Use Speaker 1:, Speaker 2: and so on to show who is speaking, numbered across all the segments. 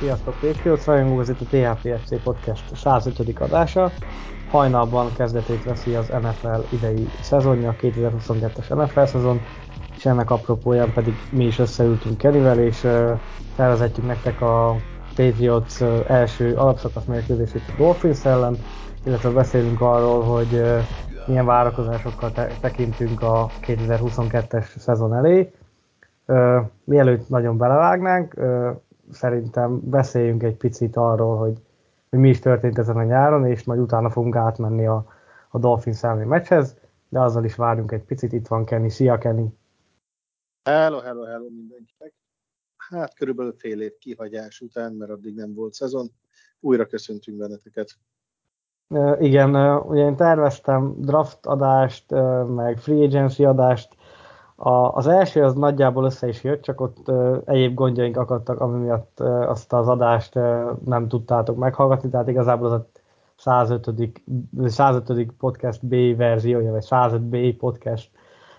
Speaker 1: Sziasztok, Patriots rajongók, ez itt a THPFC Podcast 105. adása. Hajnalban kezdetét veszi az NFL idei szezonja, 2022-es NFL szezon, és ennek apropóján pedig mi is összeültünk Kennyvel, és uh, felvezetjük nektek a Patriots első alapszakasz mérkőzését a Dolphins ellen, illetve beszélünk arról, hogy uh, milyen várakozásokkal te- tekintünk a 2022-es szezon elé. Uh, mielőtt nagyon belevágnánk, uh, szerintem beszéljünk egy picit arról, hogy, hogy mi is történt ezen a nyáron, és majd utána fogunk átmenni a, a Dolphins elleni meccshez, de azzal is várjunk egy picit. Itt van Kenny. Szia, Kenny!
Speaker 2: Hello, hello, hello mindenkinek! Hát körülbelül fél év kihagyás után, mert addig nem volt szezon, újra köszöntünk benneteket.
Speaker 1: Igen, ugye én terveztem draft adást, meg free agency adást, a, az első az nagyjából össze is jött, csak ott uh, egyéb gondjaink akadtak, ami miatt uh, azt az adást uh, nem tudtátok meghallgatni, tehát igazából az a 105. 105. podcast B verziója, vagy 105B podcast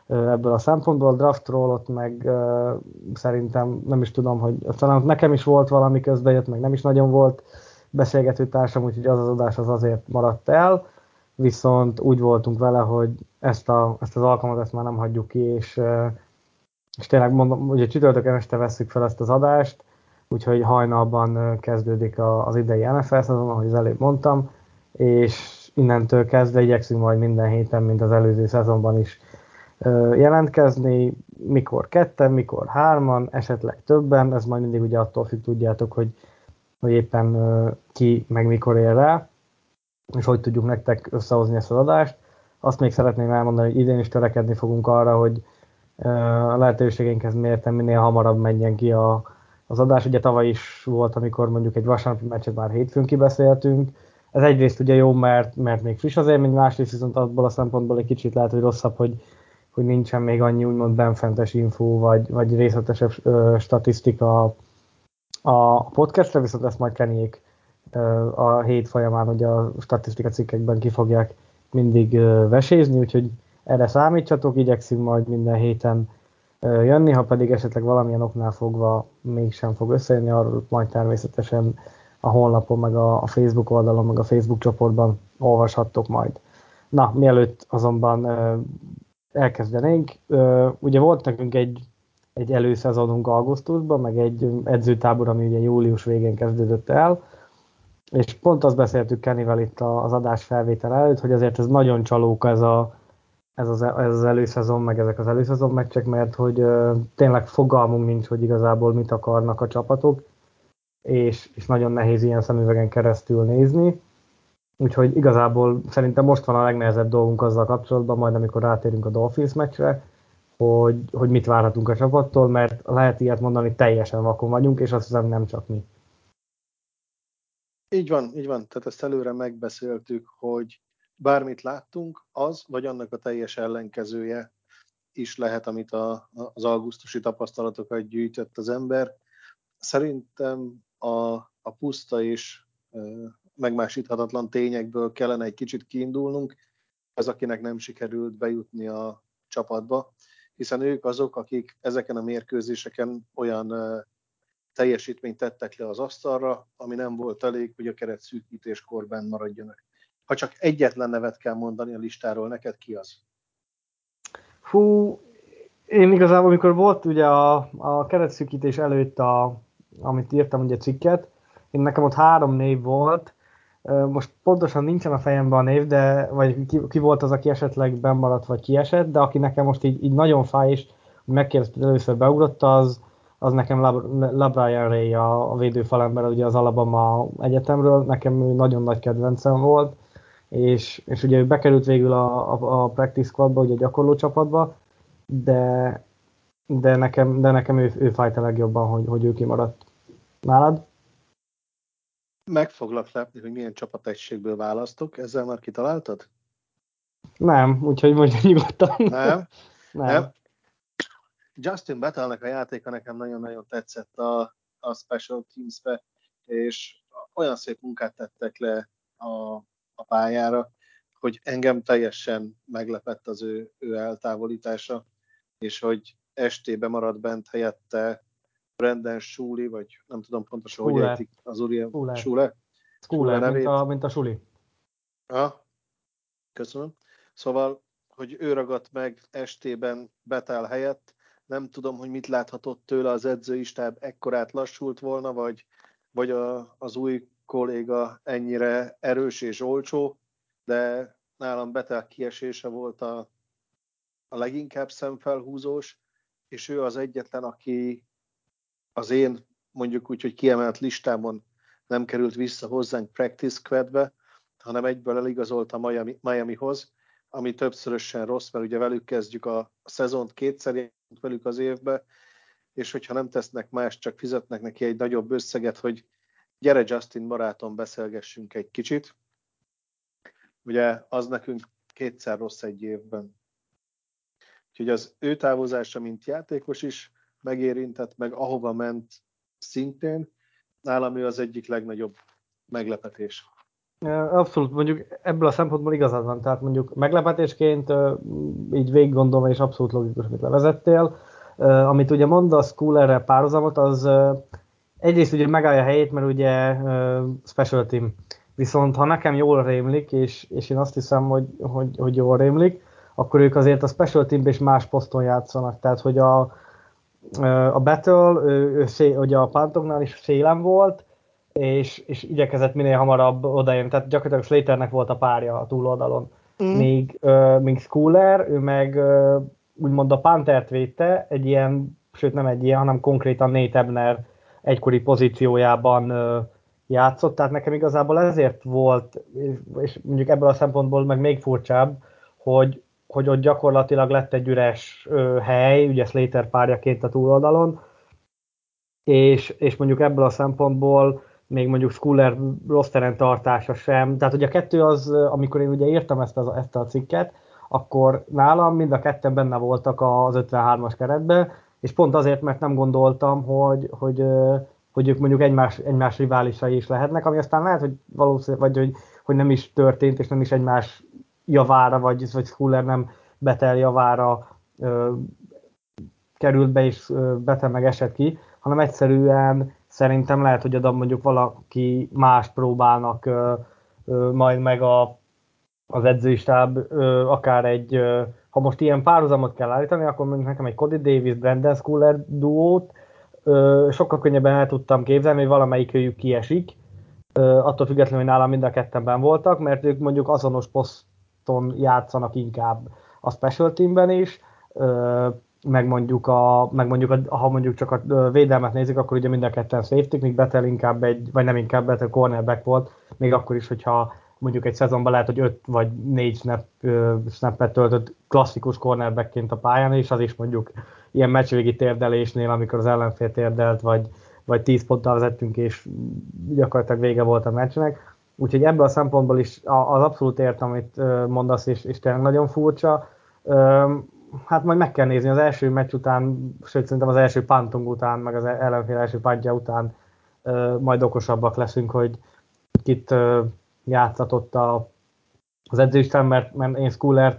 Speaker 1: ebből a szempontból. A draftról ott meg uh, szerintem nem is tudom, hogy talán nekem is volt valami közben jött, meg nem is nagyon volt beszélgető társam, úgyhogy az az adás az azért maradt el viszont úgy voltunk vele, hogy ezt, a, ezt az alkalmat ezt már nem hagyjuk ki, és, és tényleg mondom, ugye csütörtökön este veszük fel ezt az adást, úgyhogy hajnalban kezdődik az idei NFL szezon, ahogy az előbb mondtam, és innentől kezdve igyekszünk majd minden héten, mint az előző szezonban is jelentkezni, mikor ketten, mikor hárman, esetleg többen, ez majd mindig ugye attól függ, tudjátok, hogy, hogy éppen ki meg mikor ér rá és hogy tudjuk nektek összehozni ezt az adást. Azt még szeretném elmondani, hogy idén is törekedni fogunk arra, hogy a lehetőségeinkhez mérten minél hamarabb menjen ki a, az adás. Ugye tavaly is volt, amikor mondjuk egy vasárnapi meccset már hétfőn kibeszéltünk. Ez egyrészt ugye jó, mert, mert még friss az élmény, másrészt viszont abból a szempontból egy kicsit lehet, hogy rosszabb, hogy, hogy nincsen még annyi úgymond benfentes info, vagy, vagy részletesebb ö, statisztika a podcastre, viszont ezt majd Kenyék a hét folyamán hogy a statisztika cikkekben ki fogják mindig vesézni, úgyhogy erre számítsatok, igyekszünk majd minden héten jönni, ha pedig esetleg valamilyen oknál fogva mégsem fog összejönni, arról majd természetesen a honlapon, meg a Facebook oldalon, meg a Facebook csoportban olvashattok majd. Na, mielőtt azonban elkezdenénk, ugye volt nekünk egy, egy előszezonunk augusztusban, meg egy edzőtábor, ami ugye július végén kezdődött el, és pont azt beszéltük Kennyvel itt az adás felvétel előtt, hogy azért ez nagyon csalók ez, a, ez, az, ez az előszezon, meg ezek az előszezon meccsek, mert hogy ö, tényleg fogalmunk nincs, hogy igazából mit akarnak a csapatok, és, és nagyon nehéz ilyen szemüvegen keresztül nézni. Úgyhogy igazából szerintem most van a legnehezebb dolgunk azzal kapcsolatban, majd amikor rátérünk a Dolphins meccsre, hogy, hogy mit várhatunk a csapattól, mert lehet ilyet mondani, teljesen vakon vagyunk, és azt hiszem nem csak mi.
Speaker 2: Így van, így van. Tehát ezt előre megbeszéltük, hogy bármit láttunk, az, vagy annak a teljes ellenkezője is lehet, amit a, az augusztusi tapasztalatokat gyűjtött az ember. Szerintem a, a puszta és megmásíthatatlan tényekből kellene egy kicsit kiindulnunk, az, akinek nem sikerült bejutni a csapatba, hiszen ők azok, akik ezeken a mérkőzéseken olyan teljesítményt tettek le az asztalra, ami nem volt elég, hogy a keret szűkítéskor benn maradjanak. Ha csak egyetlen nevet kell mondani a listáról, neked ki az?
Speaker 1: Fú, én igazából, amikor volt ugye a, a keretszűkítés előtt, a, amit írtam ugye cikket, én nekem ott három név volt, most pontosan nincsen a fejemben a név, de vagy ki, ki volt az, aki esetleg bemaradt, vagy kiesett, de aki nekem most így, így nagyon fáj, és megkérdezte, először beugrott, az, az nekem LaBrian Ray a, a védőfalember ugye az Alabama egyetemről, nekem ő nagyon nagy kedvencem volt, és, és ugye ő bekerült végül a, a, a practice squadba, ugye a gyakorló csapatba, de de nekem, de nekem ő, ő fájt a legjobban, hogy, hogy ő kimaradt. Nálad?
Speaker 2: Meg foglak lepni, hogy milyen csapategységből választok. Ezzel már kitaláltad?
Speaker 1: Nem, úgyhogy mondja nyugodtan.
Speaker 2: Nem? Nem. Nem. Justin Bettelnek a játéka nekem nagyon-nagyon tetszett a, a Special Teams-be, és olyan szép munkát tettek le a, a pályára, hogy engem teljesen meglepett az ő, ő eltávolítása, és hogy estébe maradt bent helyette Brandon Suli, vagy nem tudom pontosan, Schule. hogy ejtik az.
Speaker 1: Schule? Schule, nevét. mint a, mint a Suli.
Speaker 2: Ha, köszönöm. Szóval, hogy ő ragadt meg estében Betel helyett, nem tudom, hogy mit láthatott tőle az edzői stáb, ekkorát lassult volna, vagy, vagy a, az új kolléga ennyire erős és olcsó, de nálam Betel kiesése volt a, a leginkább szemfelhúzós, és ő az egyetlen, aki az én mondjuk úgy, hogy kiemelt listámon nem került vissza hozzánk practice squadbe, hanem egyből eligazolt a Miami, Miamihoz, ami többszörösen rossz, mert ugye velük kezdjük a szezont kétszer velük az évbe, és hogyha nem tesznek más, csak fizetnek neki egy nagyobb összeget, hogy gyere Justin barátom, beszélgessünk egy kicsit. Ugye az nekünk kétszer rossz egy évben. Úgyhogy az ő távozása, mint játékos is megérintett, meg ahova ment szintén, nálam ő az egyik legnagyobb meglepetés.
Speaker 1: Abszolút, mondjuk ebből a szempontból igazad van, tehát mondjuk meglepetésként így végig gondolva és abszolút logikus, amit levezettél. Amit ugye mondasz Coolerre párhuzamot, az egyrészt ugye megállja a helyét, mert ugye special team. Viszont ha nekem jól rémlik, és, és én azt hiszem, hogy, hogy, hogy jól rémlik, akkor ők azért a special team is más poszton játszanak. Tehát, hogy a, a Battle, ő, ő, ugye a Pantoknál is szélem volt, és, és igyekezett minél hamarabb odajönni. Tehát gyakorlatilag Slaternek volt a párja a túloldalon. Mm. Míg, uh, míg Schooler, ő meg uh, úgymond a Panthert védte, egy ilyen, sőt nem egy ilyen, hanem konkrétan Nate Ebner egykori pozíciójában uh, játszott, tehát nekem igazából ezért volt, és, és mondjuk ebből a szempontból meg még furcsább, hogy, hogy ott gyakorlatilag lett egy üres ö, hely, ugye Slater párjaként a túloldalon, és, és mondjuk ebből a szempontból még mondjuk Schuller rosteren tartása sem. Tehát ugye a kettő az, amikor én ugye írtam ezt, a, ezt a cikket, akkor nálam mind a ketten benne voltak az 53-as keretben, és pont azért, mert nem gondoltam, hogy, hogy, hogy ők mondjuk egymás, egymás riválisai is lehetnek, ami aztán lehet, hogy valószínűleg, vagy hogy, hogy nem is történt, és nem is egymás javára, vagy, vagy Schuller nem Betel javára ö, került be, és Betel meg esett ki, hanem egyszerűen szerintem lehet, hogy oda mondjuk valaki más próbálnak ö, ö, majd meg a, az edzőistáb, ö, akár egy, ö, ha most ilyen párhuzamot kell állítani, akkor mondjuk nekem egy Cody Davis, Brandon Schooler duót ö, sokkal könnyebben el tudtam képzelni, hogy valamelyik őjük kiesik, ö, attól függetlenül, hogy nálam mind a kettenben voltak, mert ők mondjuk azonos poszton játszanak inkább a special teamben is, ö, meg mondjuk, a, meg mondjuk a, ha mondjuk csak a védelmet nézik, akkor ugye mind a ketten safety míg Betel inkább egy, vagy nem inkább Betel cornerback volt, még akkor is, hogyha mondjuk egy szezonban lehet, hogy öt vagy négy snap, snappet töltött klasszikus cornerbackként a pályán, és az is mondjuk ilyen meccsvégi térdelésnél, amikor az ellenfél térdelt, vagy, vagy 10 ponttal vezettünk, és gyakorlatilag vége volt a meccsnek. Úgyhogy ebből a szempontból is az abszolút értem, amit mondasz, és, és tényleg nagyon furcsa hát majd meg kell nézni az első meccs után, sőt szerintem az első pantunk után, meg az ellenfél első pantja után uh, majd okosabbak leszünk, hogy kit uh, játszatott a, az edzésten, mert, mert én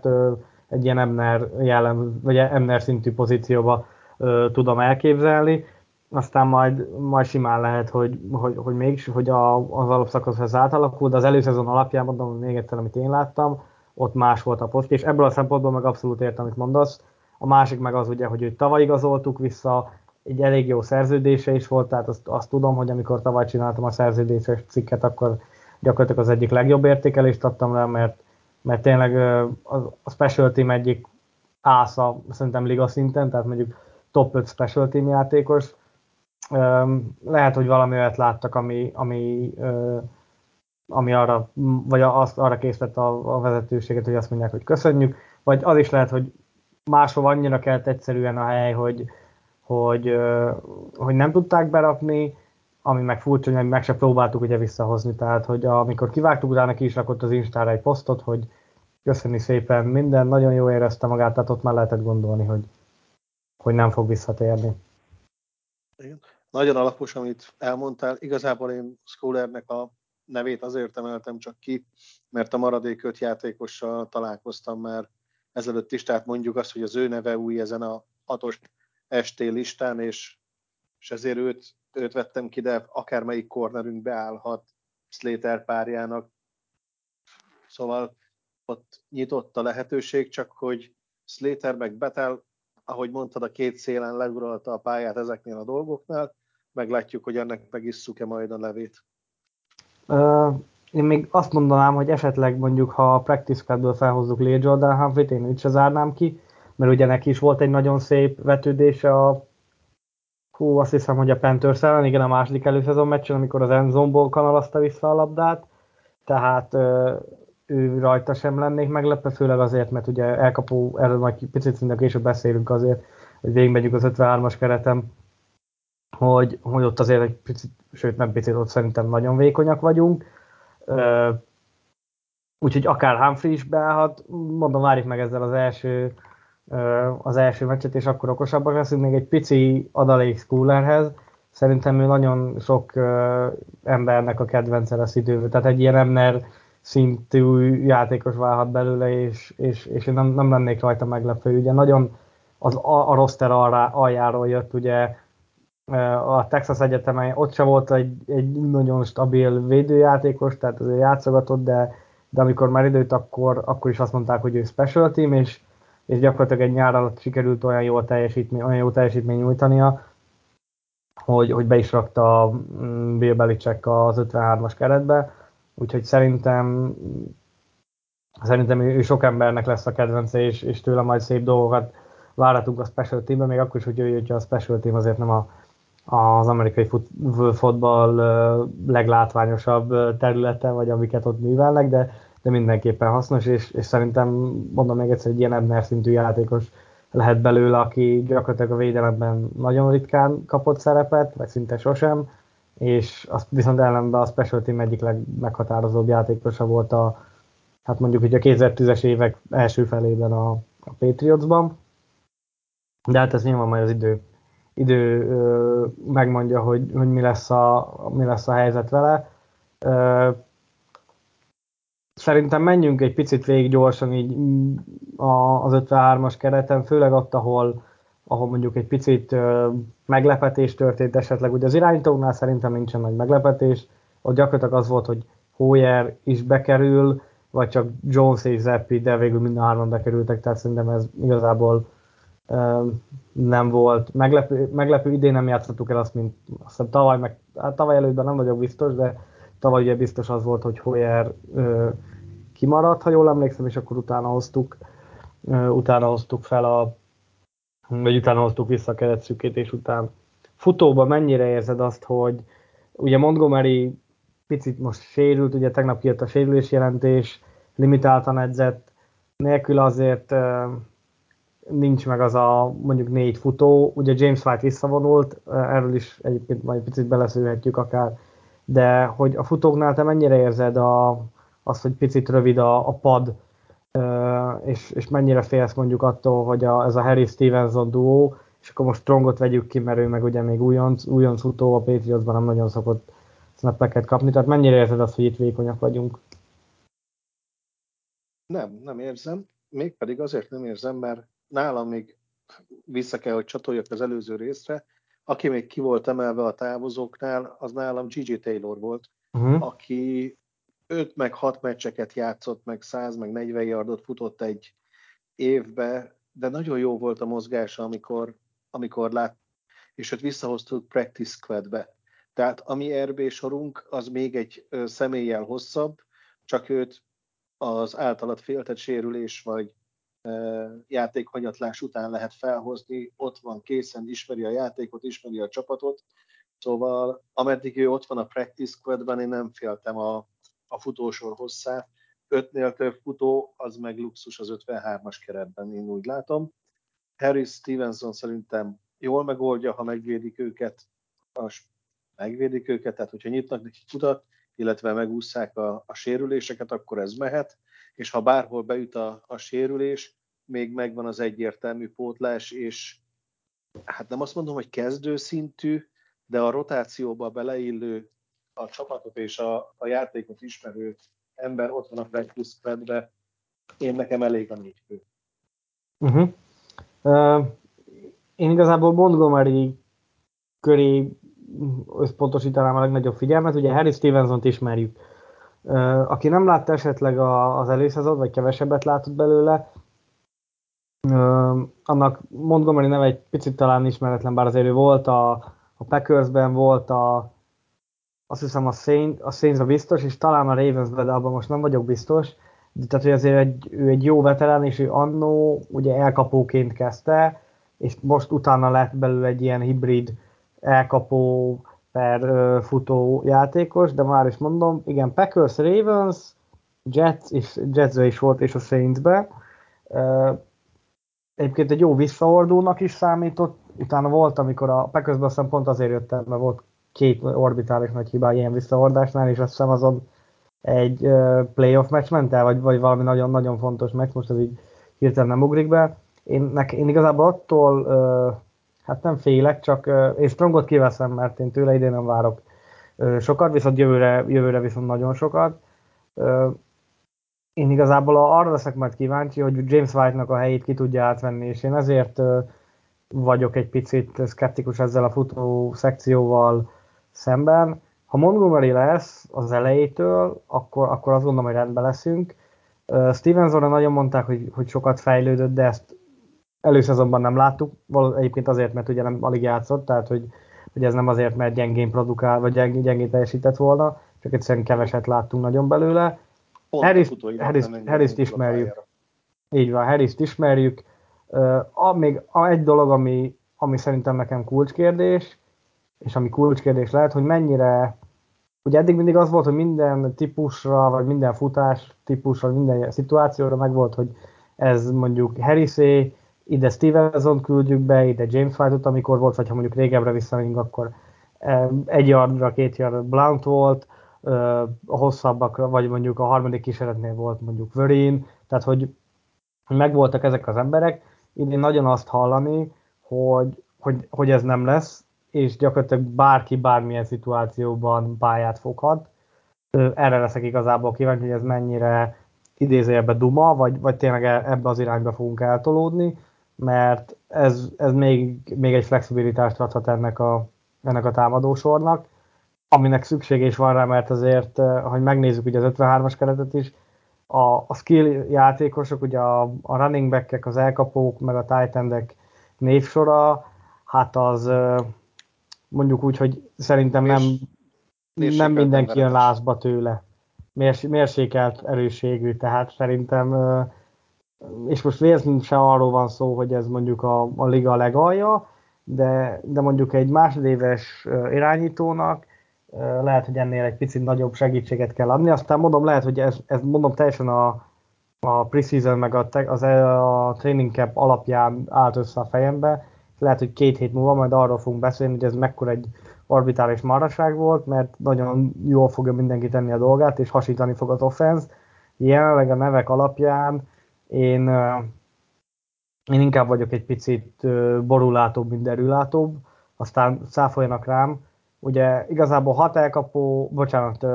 Speaker 1: uh, egy ilyen Emner jellem, vagy Emner szintű pozícióba uh, tudom elképzelni, aztán majd, majd simán lehet, hogy, hogy, hogy mégis, hogy a, az alapszakasz ez átalakul, de az előszezon alapján mondom még egyszer, amit én láttam, ott más volt a poszt, és ebből a szempontból meg abszolút értem, amit mondasz. A másik meg az ugye, hogy őt tavaly igazoltuk vissza, egy elég jó szerződése is volt, tehát azt, azt tudom, hogy amikor tavaly csináltam a szerződéses cikket, akkor gyakorlatilag az egyik legjobb értékelést adtam rá, mert, mert tényleg a special team egyik ásza szerintem liga szinten, tehát mondjuk top 5 special team játékos. Lehet, hogy valami olyat láttak, ami, ami ami arra, vagy azt arra készített a, a vezetőséget, hogy azt mondják, hogy köszönjük, vagy az is lehet, hogy máshol annyira kelt egyszerűen a hely, hogy, hogy, hogy nem tudták berakni, ami meg furcsa, hogy meg se próbáltuk ugye visszahozni, tehát hogy amikor kivágtuk, utána ki is rakott az Instára egy posztot, hogy köszöni szépen minden, nagyon jó érezte magát, tehát ott már lehetett gondolni, hogy, hogy nem fog visszatérni.
Speaker 2: Igen. Nagyon alapos, amit elmondtál. Igazából én Schoolernek a nevét azért emeltem csak ki, mert a maradék öt játékossal találkoztam már ezelőtt is, tehát mondjuk azt, hogy az ő neve új ezen a hatos ST listán, és, és ezért őt, őt vettem ki, de akármelyik kornerünk beállhat Slater párjának. Szóval ott nyitott a lehetőség, csak hogy Slater meg Betel, ahogy mondtad, a két szélen leuralta a pályát ezeknél a dolgoknál, meglátjuk, hogy ennek megisszuk-e majd a levét.
Speaker 1: Én még azt mondanám, hogy esetleg mondjuk, ha a practice squadből felhozzuk Lee Jordan Humphrey-t, én se zárnám ki, mert ugye neki is volt egy nagyon szép vetődése a hú, azt hiszem, hogy a Panthers ellen, igen, a második előszezon meccsen, amikor az Enzomból kanalazta vissza a labdát, tehát ő rajta sem lennék meglepve, főleg azért, mert ugye elkapó, erről majd picit szinte később beszélünk azért, hogy végigmegyünk az 53-as keretem, hogy, hogy ott azért egy picit, sőt nem picit, ott szerintem nagyon vékonyak vagyunk. Úgyhogy akár Humphrey is beállhat, mondom, várjuk meg ezzel az első, az első meccset, és akkor okosabbak leszünk. Még egy pici adalék Schoolerhez, szerintem ő nagyon sok embernek a kedvence lesz idővel, tehát egy ilyen ember szintű játékos válhat belőle, és, és, és én nem, nem lennék rajta meglepő. Ugye nagyon az, a, a roster aljáról jött, ugye a Texas Egyetemen ott sem volt egy, egy nagyon stabil védőjátékos, tehát azért játszogatott, de, de amikor már időt, akkor, akkor is azt mondták, hogy ő special team, és, és gyakorlatilag egy nyár alatt sikerült olyan jó teljesítmény, olyan jó teljesítmény nyújtania, hogy, hogy be is rakta mm, Bill Belichick az 53-as keretbe, úgyhogy szerintem szerintem ő sok embernek lesz a kedvence, és, és tőle majd szép dolgokat várhatunk a special teamben, még akkor is, hogy ő, hogyha a special team azért nem a, az amerikai fotball leglátványosabb területe, vagy amiket ott művelnek, de, de mindenképpen hasznos, és, és szerintem mondom még egyszer, egy ilyen Ebner szintű játékos lehet belőle, aki gyakorlatilag a védelemben nagyon ritkán kapott szerepet, vagy szinte sosem, és azt viszont ellenben a Special Team egyik legmeghatározóbb játékosa volt a, hát mondjuk hogy a 2010-es évek első felében a, a Patriotsban. De hát ez nyilván majd az idő idő megmondja, hogy, hogy mi, lesz a, mi lesz a helyzet vele. Ö, szerintem menjünk egy picit végig gyorsan így az 53-as kereten, főleg ott, ahol, ahol mondjuk egy picit meglepetés történt esetleg. Ugye az irányítóknál szerintem nincsen nagy meglepetés, ott gyakorlatilag az volt, hogy Hoyer is bekerül, vagy csak Jones és Zeppi, de végül mind a hárman bekerültek, tehát szerintem ez igazából nem volt. Meglepő, meglepő idén nem játszottuk el azt, mint azt tavaly, meg, hát tavaly előttben nem vagyok biztos, de tavaly ugye biztos az volt, hogy Hoyer ö, kimaradt, ha jól emlékszem, és akkor utána hoztuk, ö, utána hoztuk fel a, vagy utána hoztuk vissza a keretszűkítés után. Futóban mennyire érzed azt, hogy ugye Montgomery picit most sérült, ugye tegnap kijött a sérülés jelentés, limitáltan edzett, nélkül azért nincs meg az a mondjuk négy futó, ugye James White visszavonult, erről is egyébként majd picit beleszülhetjük akár, de hogy a futóknál te mennyire érzed a, azt, hogy picit rövid a, a pad, és, és mennyire félsz mondjuk attól, hogy a, ez a Harry Stevenson duó, és akkor most Strongot vegyük ki, mert ő meg ugye még újonc, újonc futó, a Patriotsban nem nagyon szokott snappeket kapni, tehát mennyire érzed azt, hogy itt vékonyak vagyunk?
Speaker 2: Nem, nem érzem. Mégpedig azért nem érzem, mert nálam még vissza kell, hogy csatoljak az előző részre, aki még ki volt emelve a távozóknál, az nálam Gigi Taylor volt, uh-huh. aki 5 meg 6 meccseket játszott, meg 100 meg 40 yardot futott egy évbe, de nagyon jó volt a mozgása, amikor, amikor lát, és őt visszahoztuk practice squadbe. Tehát ami RB sorunk, az még egy személlyel hosszabb, csak őt az általat féltett sérülés vagy játékhanyatlás után lehet felhozni, ott van készen, ismeri a játékot, ismeri a csapatot, szóval ameddig ő ott van a practice squadban, én nem féltem a, a futósor hosszát. Ötnél több futó, az meg luxus az 53-as keretben, én úgy látom. Harry Stevenson szerintem jól megoldja, ha megvédik őket, az megvédik őket, tehát hogyha nyitnak neki kutat, illetve megúszszák a, a sérüléseket, akkor ez mehet, és ha bárhol beüt a, a sérülés, még megvan az egyértelmű pótlás, és hát nem azt mondom, hogy kezdőszintű, de a rotációba beleillő a csapatot és a, a játékot ismerő ember ott van a squadbe, én nekem elég a négy fő.
Speaker 1: Uh-huh. Uh, én igazából Montgomery köré összpontosítanám a legnagyobb figyelmet. Ugye Harry Stevenson-t ismerjük. Aki nem látta esetleg a, az előszezon, vagy kevesebbet látott belőle, annak Montgomery neve egy picit talán ismeretlen, bár azért ő volt a, a Packersben, volt a azt hiszem a, Saint, a Saints biztos, és talán a Ravensben, de abban most nem vagyok biztos. De tehát, hogy azért egy, ő egy jó veterán, és ő annó ugye elkapóként kezdte, és most utána lett belőle egy ilyen hibrid elkapó per uh, futó játékos, de már is mondom, igen, Packers, Ravens, Jets, és Jetsbe is volt, és a Saintsbe. Egyébként egy jó visszaordónak is számított, utána volt, amikor a Packersben aztán pont azért jöttem, mert volt két orbitális nagy hibája ilyen visszaordásnál, és azt hiszem azon egy playoff meccs ment el, vagy, vagy valami nagyon-nagyon fontos meccs, most ez így hirtelen nem ugrik be. Én, nek, én igazából attól, hát nem félek, csak én Strongot kiveszem, mert én tőle idén nem várok sokat, viszont jövőre, jövőre viszont nagyon sokat. Én igazából arra leszek majd kíváncsi, hogy James White-nak a helyét ki tudja átvenni, és én ezért vagyok egy picit szkeptikus ezzel a futó szekcióval szemben. Ha Montgomery lesz az elejétől, akkor, akkor azt gondolom, hogy rendben leszünk. Stevensonra nagyon mondták, hogy, hogy sokat fejlődött, de ezt előszezonban nem láttuk, egyébként azért, mert ugye nem alig játszott, tehát hogy, hogy ez nem azért, mert gyengén produkál, vagy gyengén, gyengén teljesített volna, csak egyszerűen keveset láttunk nagyon belőle. Harris-t ismerjük. Így van, Harris-t ismerjük. Uh, a, még egy dolog, ami, ami szerintem nekem kulcskérdés, és ami kulcskérdés lehet, hogy mennyire, ugye eddig mindig az volt, hogy minden típusra, vagy minden futás típusra, minden szituációra meg volt, hogy ez mondjuk Harrisé, ide Stevenson küldjük be, ide James White-ot, amikor volt, vagy ha mondjuk régebbre visszamegyünk, akkor egy yardra, két yard Blount volt, a hosszabbakra, vagy mondjuk a harmadik kísérletnél volt mondjuk Vörin, tehát hogy megvoltak ezek az emberek. Idén nagyon azt hallani, hogy, hogy, hogy ez nem lesz, és gyakorlatilag bárki bármilyen szituációban pályát foghat. Erre leszek igazából kíváncsi, hogy ez mennyire idézőjelben duma, vagy, vagy tényleg e, ebbe az irányba fogunk eltolódni, mert ez, ez még, még egy flexibilitást adhat ennek a, ennek a támadósornak, aminek szüksége is van rá, mert azért, hogy megnézzük ugye az 53-as keretet is, a, a skill játékosok, ugye a, a running back az elkapók, meg a tight endek névsora, hát az mondjuk úgy, hogy szerintem nem, nem mindenki jön lázba tőle. Mérs, mérsékelt erőségű, tehát szerintem, és most véletlenül se arról van szó, hogy ez mondjuk a, a liga legalja, de, de mondjuk egy másodéves irányítónak lehet, hogy ennél egy picit nagyobb segítséget kell adni. Aztán mondom, lehet, hogy ez, ez mondom teljesen a, a preseason meg a, az, a training cap alapján állt össze a fejembe, lehet, hogy két hét múlva majd arról fogunk beszélni, hogy ez mekkora egy orbitális maraság volt, mert nagyon jól fogja mindenki tenni a dolgát, és hasítani fog az offense. Jelenleg a nevek alapján én, én inkább vagyok egy picit borulátóbb, mint derülátóbb, aztán száfoljanak rám. Ugye igazából hat elkapó, bocsánat,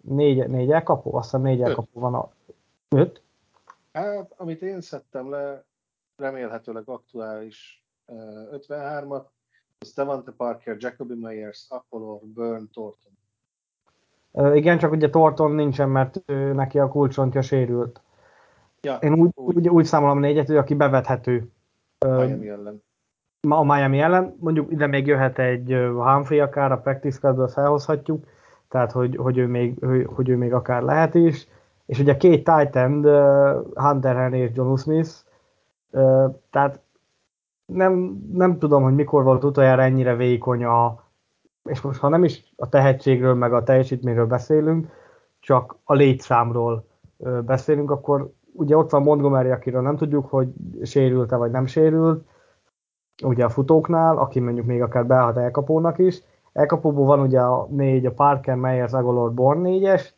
Speaker 1: négy, négy elkapó, azt hiszem négy elkapó van a... Öt?
Speaker 2: Hát, amit én szedtem le, remélhetőleg aktuális 53-at, Stevante Parker, Jacoby Meyers, Apollo, Burn, Thornton.
Speaker 1: Igen, csak ugye Thornton nincsen, mert neki a kulcsontja sérült. Ja, Én úgy, úgy. úgy számolom négyet, hogy aki bevethető.
Speaker 2: Miami ellen.
Speaker 1: A Miami ellen, mondjuk ide még jöhet egy Humphrey akár, a practice felhozhatjuk, tehát hogy, hogy, ő még, hogy ő még akár lehet is. És ugye két tight end, Hunter Henry és John Smith, tehát nem, nem tudom, hogy mikor volt utoljára ennyire vékony a, és most ha nem is a tehetségről, meg a teljesítményről beszélünk, csak a létszámról beszélünk, akkor ugye ott van Montgomery, akiről nem tudjuk, hogy sérült-e vagy nem sérült, ugye a futóknál, aki mondjuk még akár beállhat elkapónak is. Elkapóból van ugye a négy, a Parker, Meyers, Agolor, Born négyes,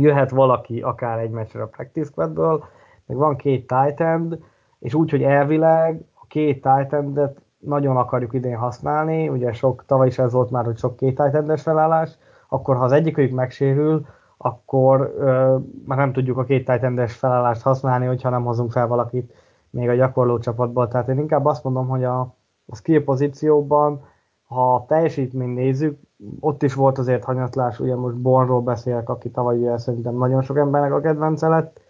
Speaker 1: jöhet valaki akár egy meccsre a practice squadből, meg van két tight end, és úgy, hogy elvileg a két tight endet nagyon akarjuk idén használni, ugye sok, tavaly is ez volt már, hogy sok két tight felállás, akkor ha az egyikük megsérül, akkor ö, már nem tudjuk a két tight felállást használni, hogyha nem hozunk fel valakit még a gyakorló csapatból. Tehát én inkább azt mondom, hogy a, a skill pozícióban, ha a teljesítményt nézzük, ott is volt azért hanyatlás, ugye most Bornról beszélek, aki tavaly szerintem nagyon sok embernek a kedvence lett,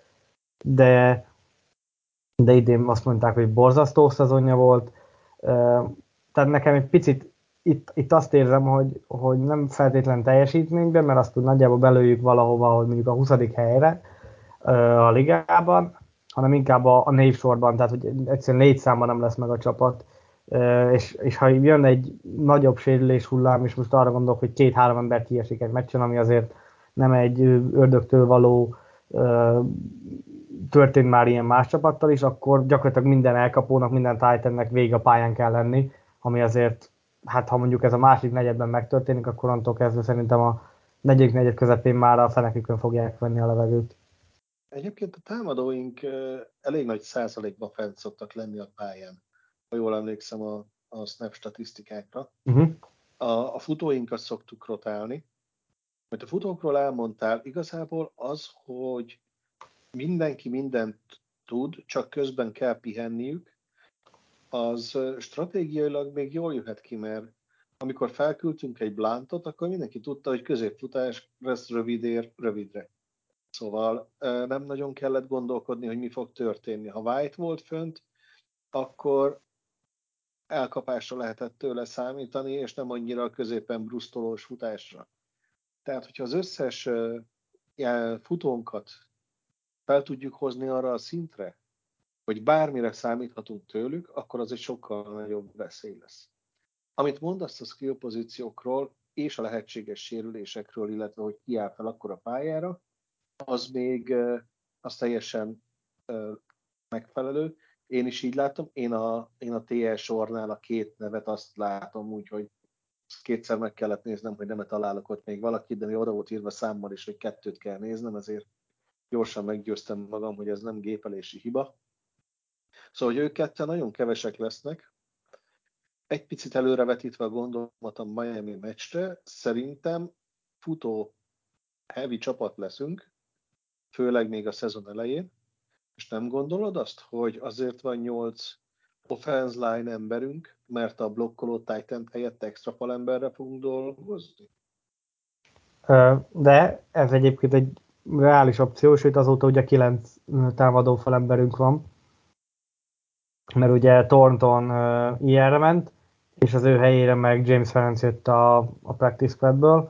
Speaker 1: de, de idén azt mondták, hogy borzasztó szezonja volt, tehát nekem egy picit itt, itt azt érzem, hogy, hogy nem feltétlen teljesítményben, mert azt úgy nagyjából belőjük valahova, hogy mondjuk a 20. helyre a ligában, hanem inkább a, a névsorban, tehát hogy egyszerűen négy számban nem lesz meg a csapat. És, és ha jön egy nagyobb sérülés hullám, és most arra gondolok, hogy két-három ember kiesik egy meccsen, ami azért nem egy ördögtől való történt már ilyen más csapattal is, akkor gyakorlatilag minden elkapónak, minden Titannek végig a pályán kell lenni, ami azért, hát ha mondjuk ez a másik negyedben megtörténik, akkor onnantól kezdve szerintem a negyedik negyed közepén már a fenekükön fogják venni a levegőt.
Speaker 2: Egyébként a támadóink elég nagy százalékban fent szoktak lenni a pályán, ha jól emlékszem a, a snap statisztikákra. Uh-huh. A, a futóinkat szoktuk rotálni. Mert a futókról elmondtál, igazából az, hogy mindenki mindent tud, csak közben kell pihenniük, az stratégiailag még jól jöhet ki, mert amikor felküldtünk egy blántot, akkor mindenki tudta, hogy középfutás lesz rövidér rövidre. Szóval nem nagyon kellett gondolkodni, hogy mi fog történni. Ha White volt fönt, akkor elkapásra lehetett tőle számítani, és nem annyira a középen brusztolós futásra. Tehát, hogyha az összes futónkat fel tudjuk hozni arra a szintre, hogy bármire számíthatunk tőlük, akkor az egy sokkal nagyobb veszély lesz. Amit mondasz a skill pozíciókról és a lehetséges sérülésekről, illetve hogy ki áll fel akkor a pályára, az még az teljesen megfelelő. Én is így látom, én a, én a TL sornál a két nevet azt látom úgy, hogy kétszer meg kellett néznem, hogy nem találok ott még valakit, de mi oda volt írva számmal is, hogy kettőt kell néznem, ezért gyorsan meggyőztem magam, hogy ez nem gépelési hiba. Szóval, hogy ők ketten nagyon kevesek lesznek. Egy picit előrevetítve a gondolatot a Miami meccsre, szerintem futó heavy csapat leszünk, főleg még a szezon elején, és nem gondolod azt, hogy azért van nyolc offense line emberünk, mert a blokkoló Titan helyett extra falemberre fogunk dolgozni?
Speaker 1: De ez egyébként egy reális opció, sőt azóta ugye kilenc támadó falemberünk van, mert ugye Thornton uh, IR-re ment, és az ő helyére meg James Ferenc jött a, a practice squadből,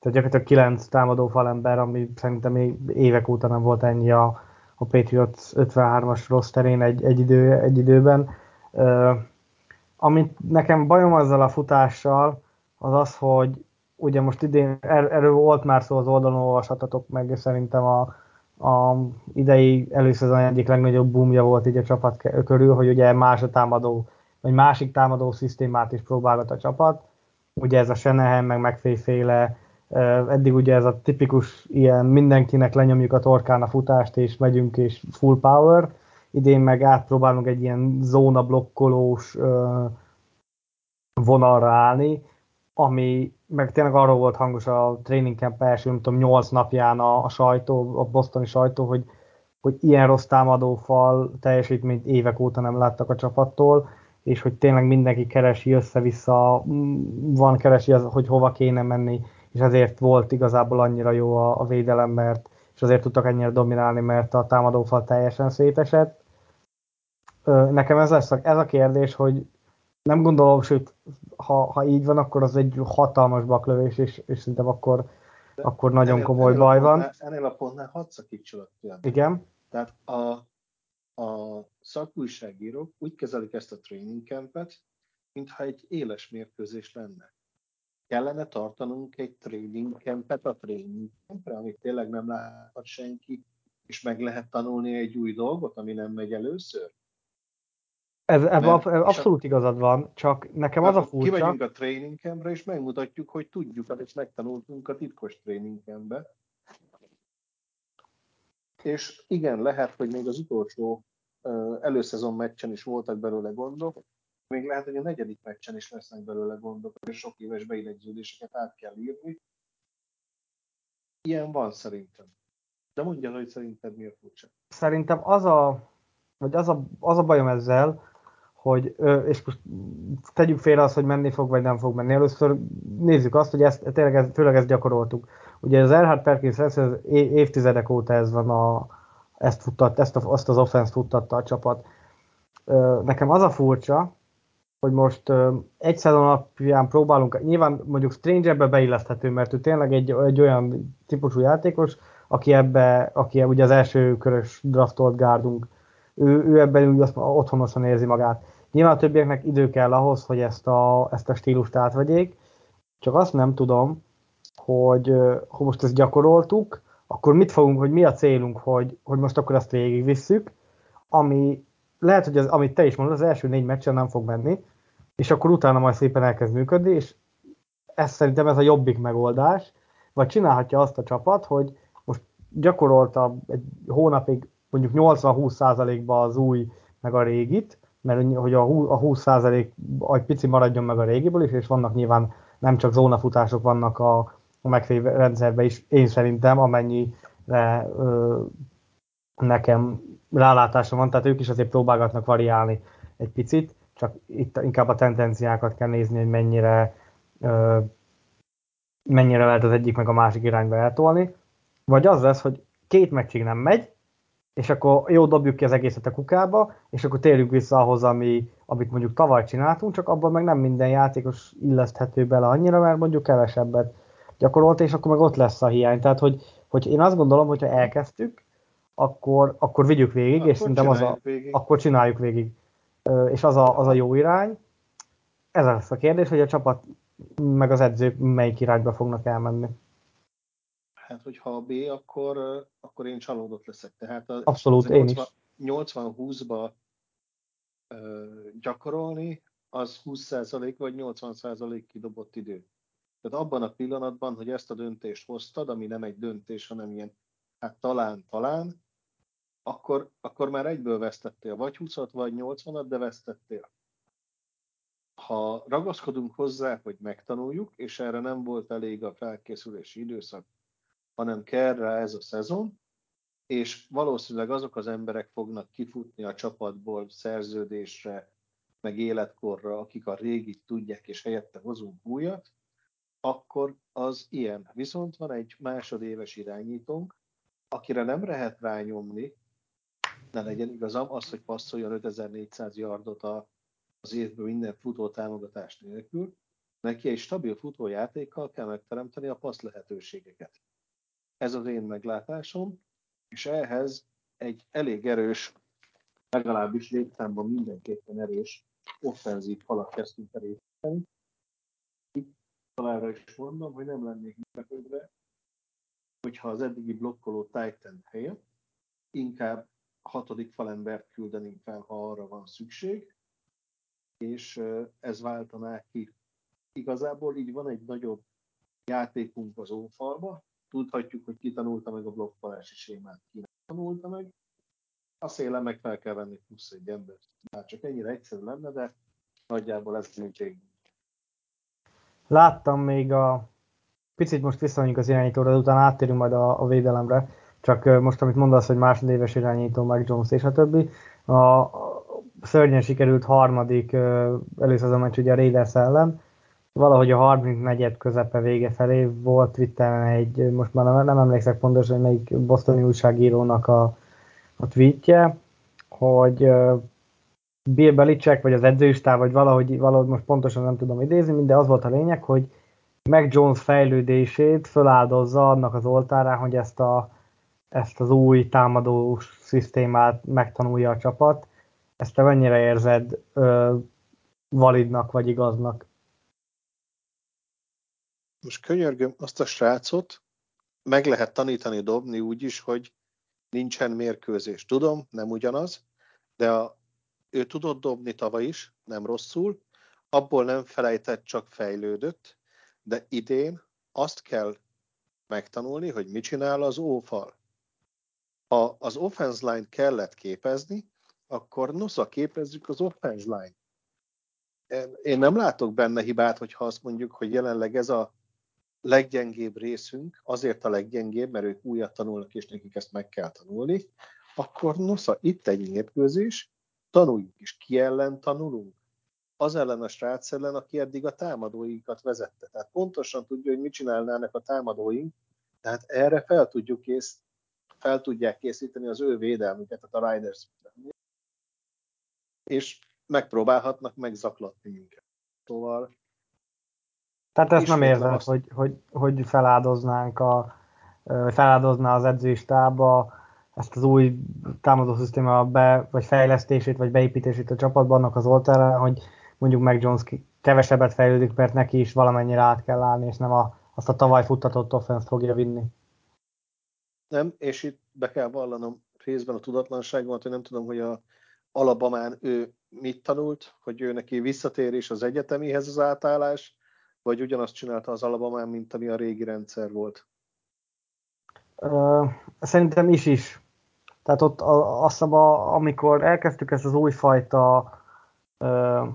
Speaker 1: tehát gyakorlatilag kilenc támadó falember, ami szerintem évek óta nem volt ennyi a, a Patriots 53-as rossz terén egy, egy, idő, egy időben. Uh, amit nekem bajom azzal a futással, az az, hogy ugye most idén, er, erről volt már szó az oldalon, olvashatatok meg, szerintem a, a idei előszezon egyik legnagyobb boomja volt így a csapat körül, hogy ugye más a támadó, vagy másik támadó szisztémát is próbálgat a csapat. Ugye ez a Shanahan, meg megféle, eddig ugye ez a tipikus ilyen mindenkinek lenyomjuk a torkán a futást, és megyünk, és full power. Idén meg átpróbálunk egy ilyen zóna blokkolós vonalra állni, ami meg tényleg arról volt hangos a training camp első, nem tudom, 8 napján a, a sajtó, a bostoni sajtó, hogy, hogy ilyen rossz támadófal teljesítményt évek óta nem láttak a csapattól, és hogy tényleg mindenki keresi össze-vissza, van keresi, az, hogy hova kéne menni, és ezért volt igazából annyira jó a, a védelem, mert és azért tudtak ennyire dominálni, mert a támadófal teljesen szétesett. Nekem ez, lesz, ez a kérdés, hogy nem gondolom, sőt, ha, ha így van, akkor az egy hatalmas baklövés, és, és szerintem akkor, De akkor nagyon ennél, komoly ennél baj
Speaker 2: van.
Speaker 1: Pontnál,
Speaker 2: ennél a pontnál hadd szakítsalak
Speaker 1: Igen.
Speaker 2: Tehát a, a szakújságírók úgy kezelik ezt a training campet, mintha egy éles mérkőzés lenne. Kellene tartanunk egy training campet a training campre, amit tényleg nem láthat senki, és meg lehet tanulni egy új dolgot, ami nem megy először?
Speaker 1: Ez, ez Mert, abszolút igazad van, csak nekem az a furcsa...
Speaker 2: Kimegyünk a training campre, és megmutatjuk, hogy tudjuk, és megtanultunk a titkos training campbe. És igen, lehet, hogy még az utolsó előszezon meccsen is voltak belőle gondok, még lehet, hogy a negyedik meccsen is lesznek belőle gondok, és sok éves beidegződéseket át kell írni. Ilyen van szerintem. De mondja, hogy szerinted mi a furcsa?
Speaker 1: Szerintem az a, vagy az a, az a bajom ezzel, hogy, és most tegyük félre azt, hogy menni fog, vagy nem fog menni. Először nézzük azt, hogy ezt, tényleg ez, főleg ezt gyakoroltuk. Ugye az Erhard Perkins rendszer évtizedek óta ez van a, ezt futtat, ezt a, azt az offense futtatta a csapat. Nekem az a furcsa, hogy most egy szezon alapján próbálunk, nyilván mondjuk Strangerbe beilleszthető, mert ő tényleg egy, egy olyan típusú játékos, aki ebbe, aki ugye az első körös draftolt gárdunk, ő, ő ebben úgy azt otthonosan érzi magát. Nyilván a többieknek idő kell ahhoz, hogy ezt a, ezt a stílust átvegyék, csak azt nem tudom, hogy, hogy most ezt gyakoroltuk, akkor mit fogunk, hogy mi a célunk, hogy, hogy most akkor ezt végigvisszük, ami lehet, hogy az, amit te is mondod, az első négy meccsen nem fog menni, és akkor utána majd szépen elkezd működni, és ez szerintem ez a jobbik megoldás, vagy csinálhatja azt a csapat, hogy most gyakorolta egy hónapig mondjuk 80-20%-ba az új, meg a régit, mert hogy a 20% egy pici maradjon meg a régiből is, és vannak nyilván nem csak zónafutások vannak a, a megfelelő rendszerben is, én szerintem, amennyire ö, nekem rálátásom van, tehát ők is azért próbálgatnak variálni egy picit, csak itt inkább a tendenciákat kell nézni, hogy mennyire, ö, mennyire lehet az egyik meg a másik irányba eltolni. Vagy az lesz, hogy két meccsig nem megy, és akkor jó, dobjuk ki az egészet a kukába, és akkor térjünk vissza ahhoz, ami, amit mondjuk tavaly csináltunk, csak abban meg nem minden játékos illeszthető bele annyira, mert mondjuk kevesebbet gyakorolt, és akkor meg ott lesz a hiány. Tehát, hogy, hogy én azt gondolom, hogyha elkezdtük, akkor, akkor vigyük végig, akkor és szerintem az a, végig. akkor csináljuk végig és az a, az a jó irány. Ez az a kérdés, hogy a csapat meg az edzők melyik irányba fognak elmenni.
Speaker 2: Hát, hogyha a B, akkor, akkor én csalódott leszek. Tehát
Speaker 1: az, Abszolút, az én
Speaker 2: 80, is. 80-20-ba gyakorolni, az 20% vagy 80% kidobott idő. Tehát abban a pillanatban, hogy ezt a döntést hoztad, ami nem egy döntés, hanem ilyen, hát talán, talán, akkor, akkor már egyből vesztettél, vagy 20 vagy 80-at, de vesztettél. Ha ragaszkodunk hozzá, hogy megtanuljuk, és erre nem volt elég a felkészülési időszak, hanem kell rá ez a szezon, és valószínűleg azok az emberek fognak kifutni a csapatból szerződésre, meg életkorra, akik a régit tudják, és helyette hozunk újat, akkor az ilyen. Viszont van egy másodéves irányítónk, akire nem lehet rányomni, ne legyen igazam, az, hogy passzoljon 5400 yardot a, az évből minden futó támogatás nélkül, neki egy stabil futójátékkal kell megteremteni a passz lehetőségeket. Ez az én meglátásom, és ehhez egy elég erős, legalábbis létszámban mindenképpen erős offenzív falat kezdtünk elépíteni. Találra is mondom, hogy nem lennék meglepődve, hogyha az eddigi blokkoló Titan helyett inkább hatodik falembert küldenénk fel, ha arra van szükség, és ez váltaná ki. Igazából így van egy nagyobb játékunk az ófalba, tudhatjuk, hogy ki tanulta meg a blokkolási sémát, ki tanulta meg. A szélen meg fel kell venni plusz egy embert. Hát csak ennyire egyszerű lenne, de nagyjából ez mindig.
Speaker 1: Láttam még a picit most visszamegyünk az irányítóra, de utána áttérünk majd a, a védelemre. Csak most, amit mondasz, hogy másodéves irányító, meg Jones és a többi, a, a szörnyen sikerült harmadik előszezon meccs ugye a Raiders ellen, valahogy a 34 közepe vége felé volt Twitteren egy, most már nem, nem emlékszek pontosan, hogy melyik bosztoni újságírónak a, a tweetje, hogy Bill Belichick, vagy az edzőistár, vagy valahogy, valahogy most pontosan nem tudom idézni, de az volt a lényeg, hogy Mac Jones fejlődését föláldozza annak az oltárán, hogy ezt a ezt az új támadó szisztémát megtanulja a csapat. Ezt te mennyire érzed ö, validnak vagy igaznak?
Speaker 2: Most könyörgöm, azt a srácot meg lehet tanítani dobni úgy is, hogy nincsen mérkőzés. Tudom, nem ugyanaz, de a ő tudott dobni tavaly is, nem rosszul, abból nem felejtett, csak fejlődött, de idén azt kell megtanulni, hogy mit csinál az ófal. Ha az offense line kellett képezni, akkor nosza képezzük az offense line. Én nem látok benne hibát, hogyha azt mondjuk, hogy jelenleg ez a leggyengébb részünk, azért a leggyengébb, mert ők újat tanulnak, és nekik ezt meg kell tanulni, akkor nosza, itt egy népközés, tanuljunk is, ki ellen tanulunk? Az ellen a srác ellen, aki eddig a támadóinkat vezette. Tehát pontosan tudja, hogy mit csinálnának a támadóink, tehát erre fel tudjuk kész, fel tudják készíteni az ő védelmüket, tehát a Riders és megpróbálhatnak megzaklatni minket. Szóval
Speaker 1: tehát ezt nem érzem, azt... hogy, hogy, hogy feláldoznánk a, feláldozná az edzőistába ezt az új támadó szisztéma be, vagy fejlesztését, vagy beépítését a csapatban annak az oltára, hogy mondjuk meg Jones kevesebbet fejlődik, mert neki is valamennyire át kell állni, és nem a, azt a tavaly futtatott offense fogja vinni.
Speaker 2: Nem, és itt be kell vallanom részben a tudatlanságomat, hogy nem tudom, hogy a Alabamán ő mit tanult, hogy ő neki visszatérés az egyetemihez az átállás, vagy ugyanazt csinálta az Alabamán, mint ami a régi rendszer volt?
Speaker 1: Uh, szerintem is is. Tehát ott azt hiszem, amikor elkezdtük ezt az újfajta uh,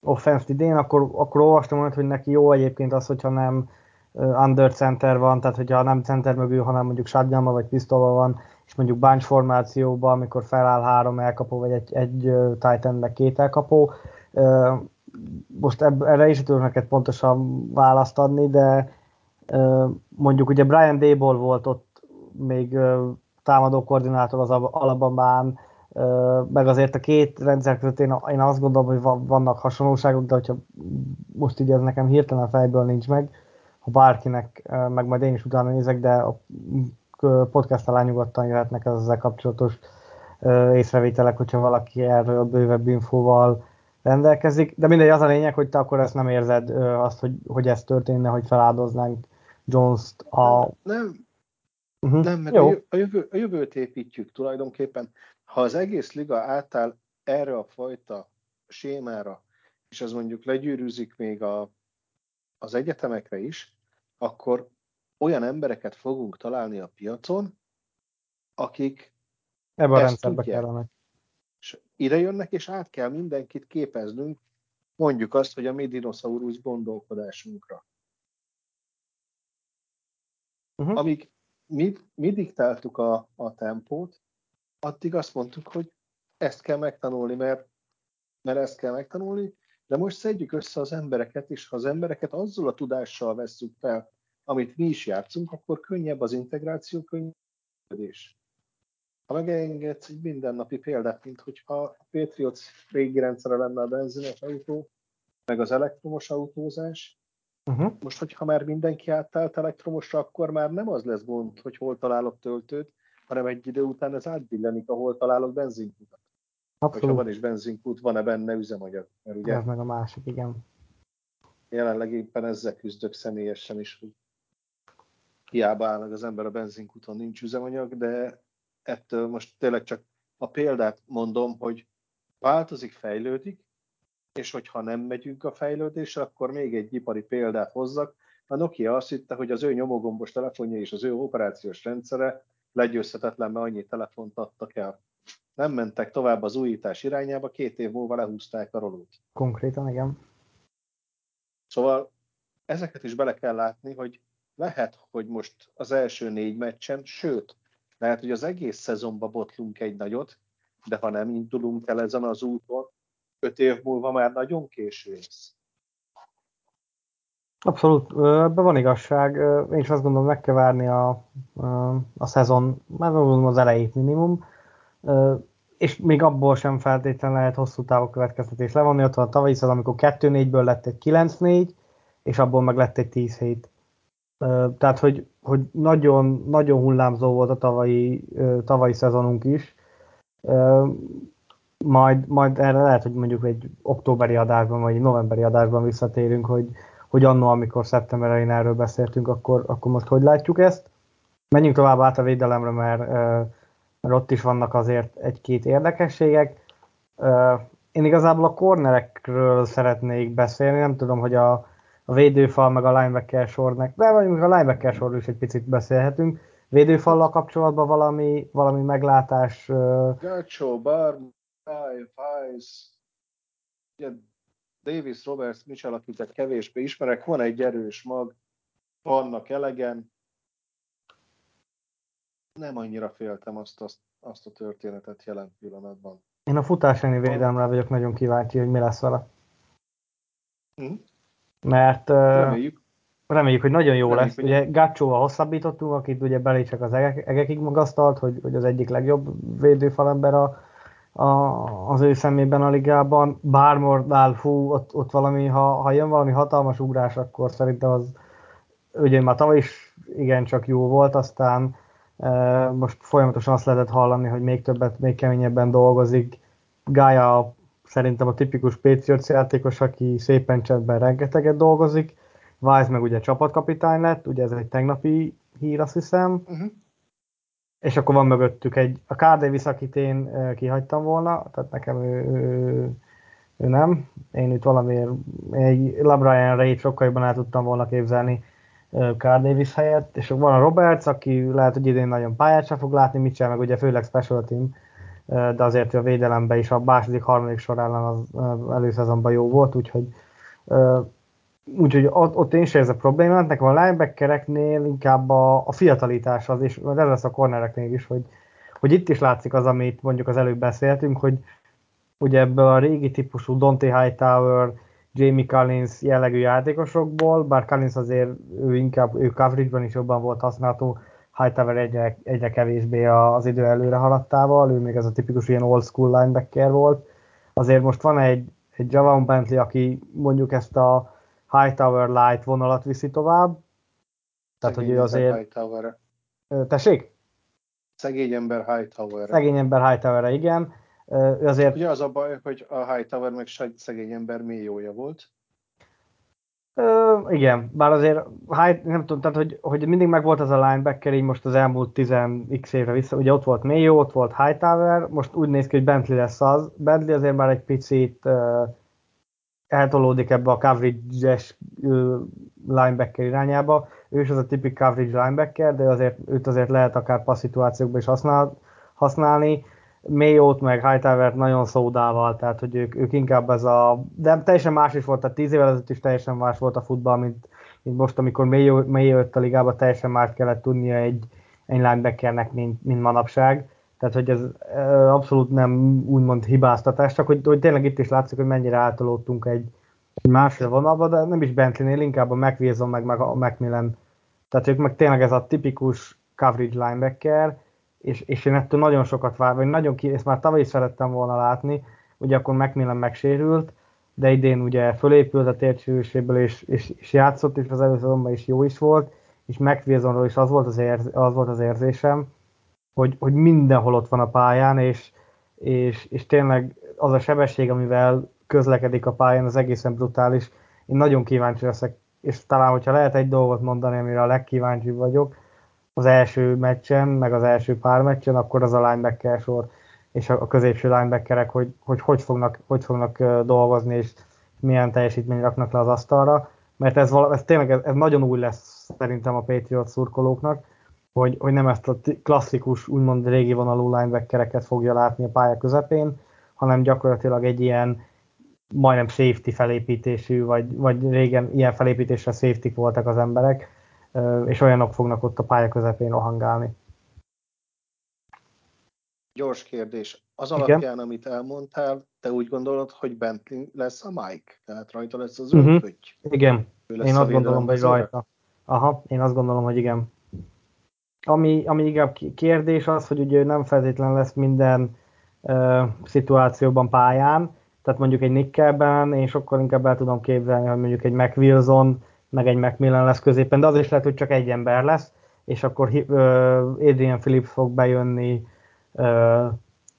Speaker 1: offense idén, akkor, akkor olvastam hogy neki jó egyébként az, hogyha nem uh, under center van, tehát hogyha nem center mögül, hanem mondjuk shotgunba vagy pisztolva van, és mondjuk bunch formációban, amikor feláll három elkapó, vagy egy, egy uh, titan meg két elkapó, uh, most ebb, erre is tudok neked pontosan választ adni, de mondjuk ugye Brian Dable volt ott még támadó koordinátor az Alabamán, meg azért a két rendszer között én, én azt gondolom, hogy vannak hasonlóságok, de hogyha most így ez nekem hirtelen fejből nincs meg, ha bárkinek, meg majd én is utána nézek, de a podcast alá nyugodtan jöhetnek ezzel kapcsolatos észrevételek, hogyha valaki erről bővebb infóval rendelkezik, de mindegy, az a lényeg, hogy te akkor ezt nem érzed azt, hogy, hogy ez történne, hogy feláldoznánk Jones-t a...
Speaker 2: Nem, uh-huh. nem mert Jó. A, jövő, a jövőt építjük tulajdonképpen. Ha az egész liga átáll erre a fajta sémára, és az mondjuk legyűrűzik még a, az egyetemekre is, akkor olyan embereket fogunk találni a piacon, akik
Speaker 1: Ebben a rendszerbe kellene
Speaker 2: és ide jönnek, és át kell mindenkit képeznünk, mondjuk azt, hogy a mi dinoszaurusz gondolkodásunkra. Uh-huh. Amíg mi, mi diktáltuk a, a tempót, addig azt mondtuk, hogy ezt kell megtanulni, mert, mert ezt kell megtanulni, de most szedjük össze az embereket, és ha az embereket azzal a tudással vesszük fel, amit mi is játszunk, akkor könnyebb az integráció, könnyebb ha megengedsz egy mindennapi példát, mint hogyha a Patriots régi rendszere lenne a benzines autó, meg az elektromos autózás, uh-huh. most, hogyha már mindenki átállt elektromosra, akkor már nem az lesz gond, hogy hol találok töltőt, hanem egy idő után ez átbillenik, ahol találok benzinkutat. Abszolút. Hogyha van is benzinkút, van-e benne üzemanyag?
Speaker 1: Mert ugye, ez meg a másik, igen.
Speaker 2: Jelenleg éppen ezzel küzdök személyesen is, hogy hiába áll meg az ember a benzinkúton, nincs üzemanyag, de ettől most tényleg csak a példát mondom, hogy változik, fejlődik, és hogyha nem megyünk a fejlődésre, akkor még egy ipari példát hozzak. A Nokia azt hitte, hogy az ő nyomogombos telefonja és az ő operációs rendszere legyőzhetetlen, mert annyi telefont adtak el. Nem mentek tovább az újítás irányába, két év múlva lehúzták a rolót.
Speaker 1: Konkrétan, igen.
Speaker 2: Szóval ezeket is bele kell látni, hogy lehet, hogy most az első négy meccsen, sőt, lehet, hogy az egész szezonban botlunk egy nagyot, de ha nem indulunk el ezen az úton, öt év múlva már nagyon késő lesz.
Speaker 1: Abszolút, ebben van igazság. Én is azt gondolom, meg kell várni a, a, szezon, már gondolom az elejét minimum, és még abból sem feltétlenül lehet hosszú távú következtetés levonni. Ott van a tavalyi szezon, amikor 2-4-ből lett egy 9-4, és abból meg lett egy 10 7 tehát, hogy, hogy nagyon, nagyon hullámzó volt a tavalyi, tavalyi szezonunk is. Majd, majd erre lehet, hogy mondjuk egy októberi adásban, vagy egy novemberi adásban visszatérünk, hogy, hogy annó, amikor szeptember elején erről beszéltünk, akkor, akkor most hogy látjuk ezt. Menjünk tovább át a védelemre, mert, mert ott is vannak azért egy-két érdekességek. Én igazából a cornerekről szeretnék beszélni, nem tudom, hogy a, a védőfal meg a linebacker sornak, de vagy a linebacker sorról is egy picit beszélhetünk. Védőfallal kapcsolatban valami, valami meglátás?
Speaker 2: Gacho, Bar, Fives, ugye Davis, Roberts, Mitchell, akiket kevésbé ismerek, van egy erős mag, vannak elegen. Nem annyira féltem azt, azt, azt a történetet jelen pillanatban.
Speaker 1: Én a futás védelmre vagyok nagyon kíváncsi, hogy mi lesz vele. Hm? Mert reméljük. reméljük, hogy nagyon jó reméljük, lesz. Ugye Gácsóval hosszabbítottunk, akit ugye csak az egekig magasztalt, hogy, hogy az egyik legjobb védőfalember a, a, az ő szemében a ligában. Bármordál, fú, ott, ott valami, ha, ha jön valami hatalmas ugrás, akkor szerintem az ugye már tavaly is igencsak jó volt, aztán most folyamatosan azt lehetett hallani, hogy még többet, még keményebben dolgozik. Gája szerintem a tipikus Patriots játékos, aki szépen csendben rengeteget dolgozik. Wise meg ugye csapatkapitány lett, ugye ez egy tegnapi hír, azt hiszem. Uh-huh. És akkor van mögöttük egy, a Carl Davis, akit én kihagytam volna, tehát nekem ő, ő, ő nem. Én itt valamiért egy LeBron Ray sokkal jobban el tudtam volna képzelni Carl Davis helyett, és van a Roberts, aki lehet, hogy idén nagyon pályát sem fog látni, Mitchell meg ugye főleg special team, de azért a védelemben is a második, harmadik sor ellen az előszezonban jó volt, úgyhogy úgyhogy ott, ott én is érzek problémát, nekem a linebackereknél inkább a, a fiatalitás az, és ez lesz a cornereknél is, hogy, hogy itt is látszik az, amit mondjuk az előbb beszéltünk, hogy ugye ebből a régi típusú Dante Hightower, Jamie Collins jellegű játékosokból, bár Collins azért ő inkább, ő coverage-ban is jobban volt használható, Hightower egyre, egyre kevésbé az idő előre haladtával, ő még ez a tipikus ilyen old school linebacker volt. Azért most van egy, egy Javon Bentley, aki mondjuk ezt a Hightower light vonalat viszi tovább.
Speaker 2: Tehát, Szegény hogy ő azért... Hightower.
Speaker 1: Tessék?
Speaker 2: Szegény ember Hightower.
Speaker 1: Szegény ember Hightower, igen ő azért...
Speaker 2: Ugye az a baj, hogy a Hightower meg szegény ember mély jója volt.
Speaker 1: Ö, igen, bár azért High, nem tudom, tehát hogy, hogy mindig meg volt az a linebacker, így most az elmúlt 10x évre vissza, ugye ott volt Mayo, ott volt Hightower, most úgy néz ki, hogy Bentley lesz az. Bentley azért már egy picit uh, eltolódik ebbe a coverage-es linebacker irányába. Ő is az a tipik coverage linebacker, de azért őt azért lehet akár passz is használ, használni. Mayot meg Hightower nagyon szódával, tehát hogy ők, ők inkább ez a... De teljesen más is volt, tehát tíz évvel ezelőtt is teljesen más volt a futball, mint, mint most, amikor Mayo, Mayo jött a ligába, teljesen más kellett tudnia egy, egy linebackernek, mint, mint manapság. Tehát, hogy ez abszolút nem úgymond hibáztatás, csak hogy, hogy tényleg itt is látszik, hogy mennyire átolódtunk egy, egy másra vonalba, de nem is Bentley-nél, inkább a McWilson meg, meg a Macmillan. Tehát ők meg tényleg ez a tipikus coverage linebacker, és, és én ettől nagyon sokat vár, vagy nagyon ki, ezt már tavaly is szerettem volna látni, ugye akkor Macmillan megsérült, de idén ugye fölépült a térdsérüléséből, és, és, és, játszott, és az először is jó is volt, és McWilsonról is az volt az, érz, az, volt az érzésem, hogy, hogy mindenhol ott van a pályán, és, és, és tényleg az a sebesség, amivel közlekedik a pályán, az egészen brutális. Én nagyon kíváncsi leszek, és talán, hogyha lehet egy dolgot mondani, amire a legkíváncsibb vagyok, az első meccsen, meg az első pár meccsen, akkor az a linebacker sor és a középső linebackerek, hogy hogy, hogy, fognak, hogy fognak dolgozni, és milyen teljesítményt raknak le az asztalra, mert ez, vala, ez tényleg ez, ez nagyon új lesz szerintem a Patriot szurkolóknak, hogy, hogy nem ezt a klasszikus, úgymond régi vonalú linebackereket fogja látni a pálya közepén, hanem gyakorlatilag egy ilyen majdnem safety felépítésű, vagy, vagy régen ilyen felépítésre safety voltak az emberek, és olyanok fognak ott a pálya közepén rohangálni.
Speaker 2: Gyors kérdés. Az Igen? alapján, amit elmondtál, te úgy gondolod, hogy Bentley lesz a Mike? Tehát rajta lesz az uh-huh. ötögy?
Speaker 1: Igen, én azt gondolom, hogy rajta. Aha, én azt gondolom, hogy igen. Ami, ami inkább kérdés az, hogy ugye nem feltétlen lesz minden uh, szituációban pályán, tehát mondjuk egy Nickelben én sokkal inkább el tudom képzelni, hogy mondjuk egy McWilson meg egy Macmillan lesz középen, de az is lehet, hogy csak egy ember lesz, és akkor Adrian Phillips fog bejönni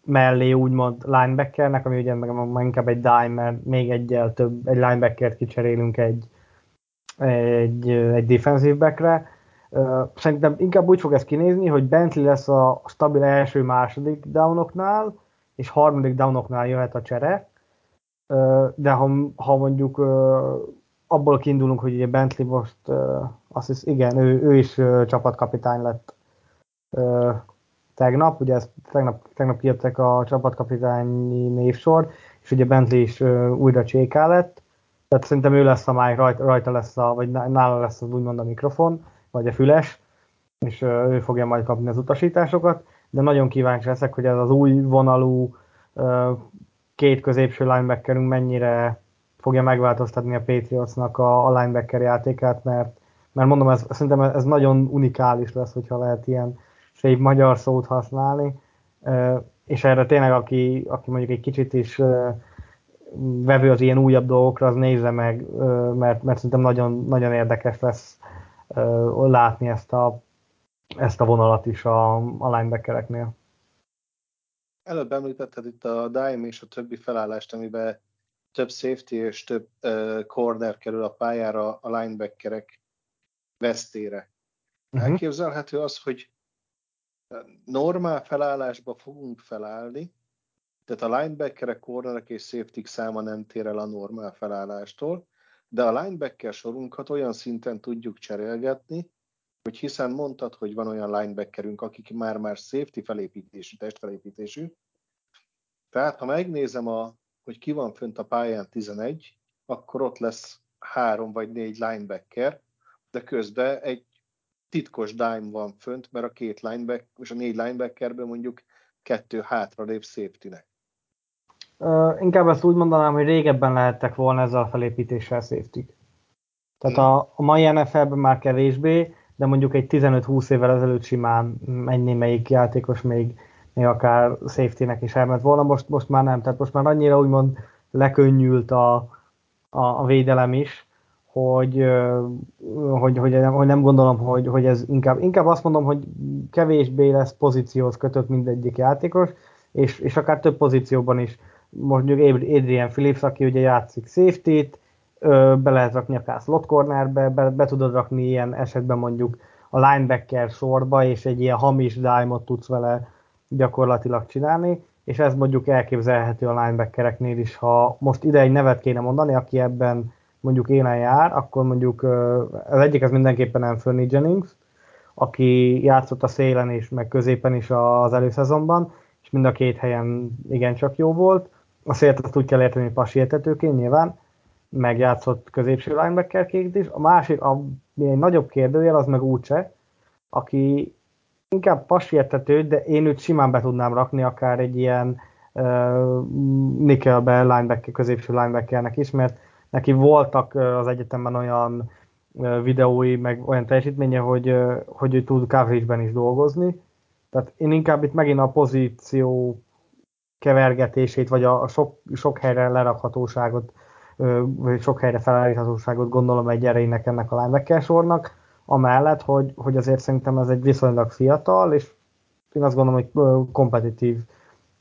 Speaker 1: mellé úgymond linebackernek, ami ugye meg, meg inkább egy dime, mert még egyel több, egy linebackert kicserélünk egy, egy, egy defensive backre. Szerintem inkább úgy fog ez kinézni, hogy Bentley lesz a stabil első-második downoknál, és harmadik downoknál jöhet a csere, de ha, ha mondjuk abból kiindulunk, hogy ugye Bentley most azt hisz, igen, ő, ő is csapatkapitány lett tegnap, ugye ezt tegnap, tegnap írtak a csapatkapitányi névsor, és ugye Bentley is újra cséká lett, tehát szerintem ő lesz a máj, rajta, rajta lesz a, vagy nála lesz az úgymond a mikrofon, vagy a füles, és ő fogja majd kapni az utasításokat, de nagyon kíváncsi leszek, hogy ez az új vonalú két középső linebackerünk mennyire fogja megváltoztatni a Patriotsnak a, a linebacker játékát, mert, mert mondom, ez, szerintem ez nagyon unikális lesz, hogyha lehet ilyen szép magyar szót használni, és erre tényleg, aki, aki mondjuk egy kicsit is vevő az ilyen újabb dolgokra, az nézze meg, mert, mert szerintem nagyon, nagyon érdekes lesz látni ezt a, ezt a vonalat is a, a linebackereknél.
Speaker 2: Előbb említetted itt a dime és a többi felállást, amiben több safety és több uh, corner kerül a pályára a linebackerek vesztére. Uh-huh. Elképzelhető az, hogy normál felállásba fogunk felállni, tehát a linebackerek, cornerek és safety száma nem tér el a normál felállástól, de a linebacker sorunkat olyan szinten tudjuk cserélgetni, hogy hiszen mondtad, hogy van olyan linebackerünk, akik már már safety felépítésű, testfelépítésű. Tehát ha megnézem, a, hogy ki van fönt a pályán 11, akkor ott lesz három vagy négy linebacker, de közben egy titkos dime van fönt, mert a két linebacker, és a négy linebackerből mondjuk kettő hátra lép safety-nek.
Speaker 1: Uh, inkább ezt úgy mondanám, hogy régebben lehettek volna ezzel a felépítéssel safety. Tehát a, a mai NFL-ben már kevésbé, de mondjuk egy 15-20 évvel ezelőtt simán egy némelyik játékos még akár safety-nek is elment volna, most, most már nem. Tehát most már annyira úgymond lekönnyült a, a, a védelem is, hogy, hogy, hogy, hogy nem gondolom, hogy, hogy ez inkább, inkább azt mondom, hogy kevésbé lesz pozícióhoz kötött mindegyik játékos, és, és akár több pozícióban is. Mondjuk Adrian Phillips, aki ugye játszik safety-t, be lehet rakni akár slot cornerbe, be, be tudod rakni ilyen esetben mondjuk a linebacker sorba, és egy ilyen hamis dime tudsz vele gyakorlatilag csinálni, és ez mondjuk elképzelhető a linebackereknél is, ha most ide egy nevet kéne mondani, aki ebben mondjuk élen jár, akkor mondjuk az egyik az mindenképpen Anthony Jennings, aki játszott a szélen is, meg középen is az előszezonban, és mind a két helyen igencsak jó volt. A szélt azt úgy kell érteni, hogy pasértetőként nyilván, meg játszott középső linebackerként is. A másik, ami egy nagyobb kérdőjel, az meg Úcse, aki inkább pasértető, de én őt simán be tudnám rakni akár egy ilyen uh, nickelbe linebacker, középső linebackernek is, mert neki voltak az egyetemben olyan videói, meg olyan teljesítménye, hogy, hogy ő tud coverage-ben is dolgozni. Tehát én inkább itt megint a pozíció kevergetését, vagy a sok, sok helyre lerakhatóságot, vagy sok helyre felállíthatóságot gondolom egy erejének ennek a linebacker sornak, amellett, hogy, hogy azért szerintem ez egy viszonylag fiatal, és én azt gondolom, hogy kompetitív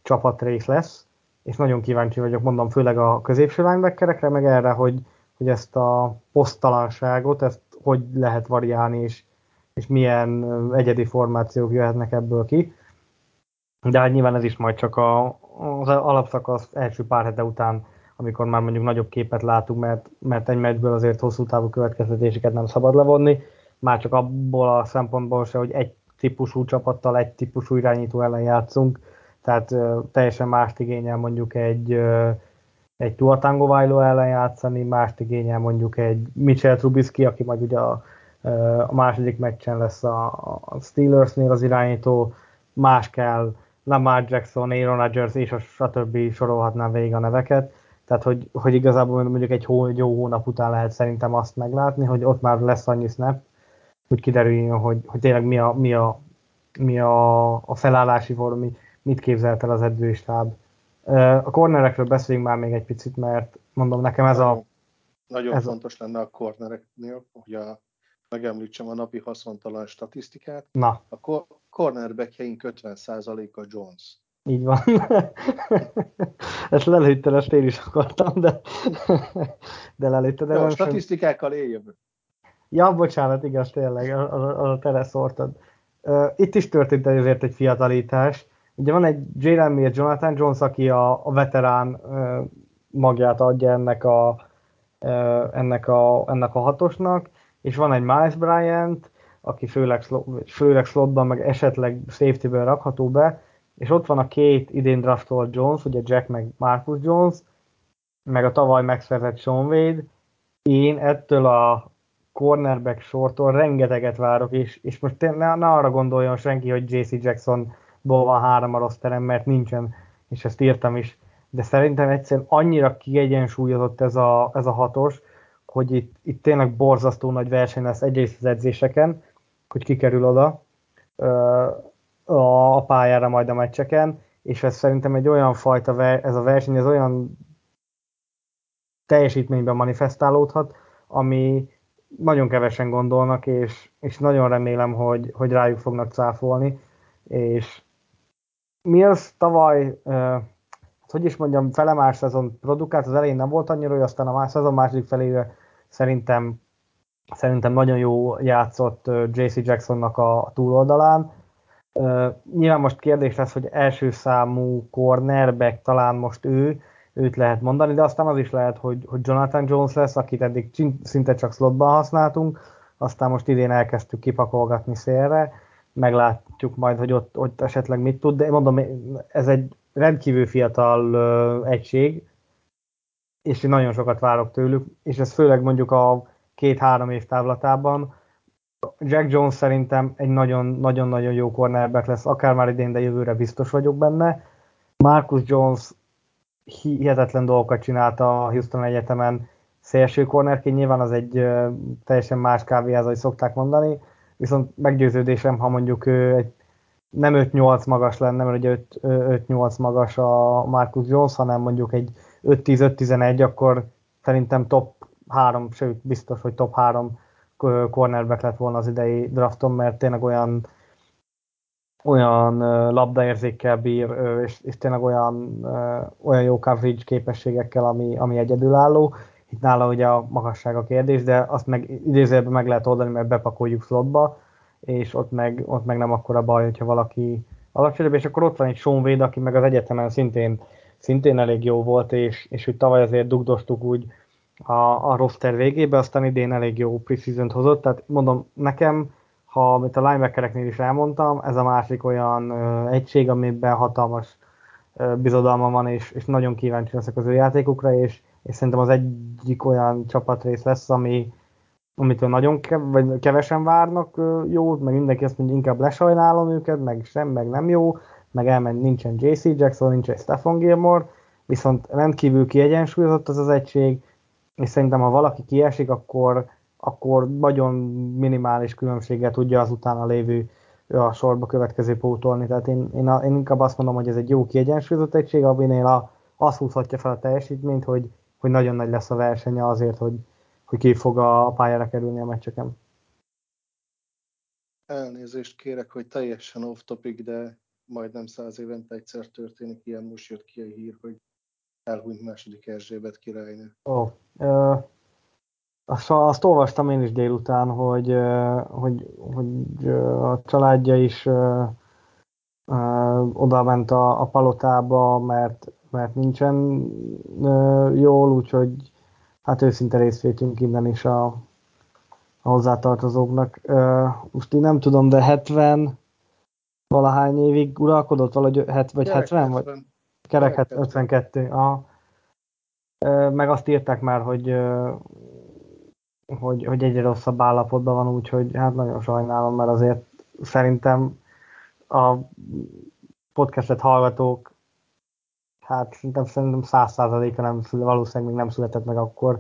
Speaker 1: csapatrész lesz, és nagyon kíváncsi vagyok, mondom, főleg a középső linebackerekre, meg erre, hogy, hogy ezt a posztalanságot, ezt hogy lehet variálni, és, és milyen egyedi formációk jöhetnek ebből ki. De hát nyilván ez is majd csak a, az alapszakasz első pár hete után, amikor már mondjuk nagyobb képet látunk, mert, mert egy meccsből azért hosszú távú következtetéseket nem szabad levonni, már csak abból a szempontból se, hogy egy típusú csapattal, egy típusú irányító ellen játszunk, tehát uh, teljesen mást igényel mondjuk egy, uh, egy Tua Tagovailoa ellen játszani, mást igényel mondjuk egy Mitchell Trubisky, aki majd ugye a, a második meccsen lesz a, a Steelersnél az irányító, más kell Lamar Jackson, Aaron Rodgers és a stb. sorolhatnám végig a neveket. Tehát, hogy, hogy igazából mondjuk egy, hó, jó hónap után lehet szerintem azt meglátni, hogy ott már lesz annyi snap, hogy kiderüljön, hogy, hogy tényleg mi a, mi a, mi a, a felállási formi, mit képzelt el az edzőstáb. A kornerekről beszéljünk már még egy picit, mert mondom, nekem ez a...
Speaker 2: Nagyon ez fontos a... lenne a kornereknél, hogy a, megemlítsem a napi haszontalan statisztikát.
Speaker 1: Na.
Speaker 2: A ko- cornerbackjeink 50%-a Jones.
Speaker 1: Így van. ezt lelőtted, ezt én is akartam, de, de lelőtted.
Speaker 2: Jó, a statisztikákkal éljön.
Speaker 1: Ja, bocsánat, igaz, tényleg, a, a, a tele szórtad. Uh, itt is történt azért egy fiatalítás, ugye van egy Jalen Mir, Jonathan Jones, aki a, a veterán magját adja ennek a, ennek a, ennek a hatosnak, és van egy Miles Bryant, aki főleg, főleg slotban, meg esetleg safety-ből rakható be, és ott van a két idén draftolt Jones, ugye Jack meg Marcus Jones, meg a tavaly megszerzett Sean Wade. Én ettől a cornerback sortól rengeteget várok, és, és most ne, ne arra gondoljon senki, hogy JC Jacksonból van három a rosterem, mert nincsen, és ezt írtam is, de szerintem egyszerűen annyira kiegyensúlyozott ez a, ez a hatos, hogy itt, itt tényleg borzasztó nagy verseny lesz egyrészt az edzéseken, hogy kikerül oda a pályára majd a meccseken, és ez szerintem egy olyan fajta, ez a verseny, ez olyan teljesítményben manifestálódhat, ami nagyon kevesen gondolnak, és, és nagyon remélem, hogy, hogy rájuk fognak cáfolni, és mi az tavaly, uh, hogy is mondjam, felemás szezon produkált, az elején nem volt annyira, hogy aztán a más, szezon második felére szerintem, szerintem nagyon jó játszott JC Jacksonnak a túloldalán. Uh, nyilván most kérdés lesz, hogy első számú cornerback talán most ő, őt lehet mondani, de aztán az is lehet, hogy, hogy Jonathan Jones lesz, akit eddig szinte csak slotban használtunk, aztán most idén elkezdtük kipakolgatni szélre, meglátjuk majd, hogy ott, ott esetleg mit tud, de mondom, ez egy rendkívül fiatal uh, egység, és én nagyon sokat várok tőlük, és ez főleg mondjuk a két-három év távlatában. Jack Jones szerintem egy nagyon-nagyon jó cornerback lesz, akár már idén, de jövőre biztos vagyok benne. Marcus Jones hihetetlen dolgokat csinált a Houston Egyetemen szélső kornerként, nyilván az egy teljesen más kávéház, ahogy szokták mondani, viszont meggyőződésem, ha mondjuk ő egy nem 5-8 magas lenne, mert ugye 5-8 magas a Marcus Jones, hanem mondjuk egy 5-10-5-11, akkor szerintem top 3, sőt biztos, hogy top 3 cornerback lett volna az idei drafton, mert tényleg olyan olyan labdaérzékkel bír, és, és tényleg olyan, olyan jó coverage képességekkel, ami, ami egyedülálló. Itt nála ugye a magasság a kérdés, de azt meg idézőjelben meg lehet oldani, mert bepakoljuk slotba, és ott meg, ott meg nem akkora baj, hogyha valaki alacsonyabb, és akkor ott van egy Sean Wade, aki meg az egyetemen szintén, szintén elég jó volt, és, és úgy tavaly azért dugdostuk úgy a, a roster végébe, aztán idén elég jó preseason hozott, tehát mondom, nekem ha, amit a linebackereknél is elmondtam, ez a másik olyan ö, egység, amiben hatalmas ö, bizodalma van, és, és nagyon kíváncsi leszek az ő játékukra, és, és szerintem az egyik olyan csapatrész lesz, ami, amitől nagyon kev, vagy kevesen várnak jót, meg mindenki azt mondja, inkább lesajnálom őket, meg sem, meg nem jó, meg elment, nincsen JC Jackson, nincsen Stephen Gilmore, viszont rendkívül kiegyensúlyozott az az egység, és szerintem ha valaki kiesik, akkor, akkor nagyon minimális különbséggel tudja az utána lévő a sorba következő pótolni. Tehát én, én, én inkább azt mondom, hogy ez egy jó kiegyensúlyozott egység, aminél a, azt húzhatja fel a teljesítményt, hogy, hogy nagyon nagy lesz a versenye azért, hogy, hogy ki fog a pályára kerülni a meccseken.
Speaker 2: Elnézést kérek, hogy teljesen off topic, de majdnem száz évente egyszer történik ilyen, most jött ki a hír, hogy elhunyt második Erzsébet királynő.
Speaker 1: Ó, oh, uh, azt, azt olvastam én is délután, hogy, hogy, hogy a családja is oda ment a, a palotába, mert, mert nincsen jól, úgyhogy hát őszinte részvétünk innen is a, a hozzátartozóknak. Most én nem tudom, de 70 valahány évig uralkodott, valahogy 70, vagy 70? Vagy? Kerek 52. Aha. Meg azt írták már, hogy hogy, hogy egyre rosszabb állapotban van, úgyhogy hát nagyon sajnálom, mert azért szerintem a podcastet hallgatók hát szerintem, szerintem száz százaléka nem valószínűleg még nem született meg akkor,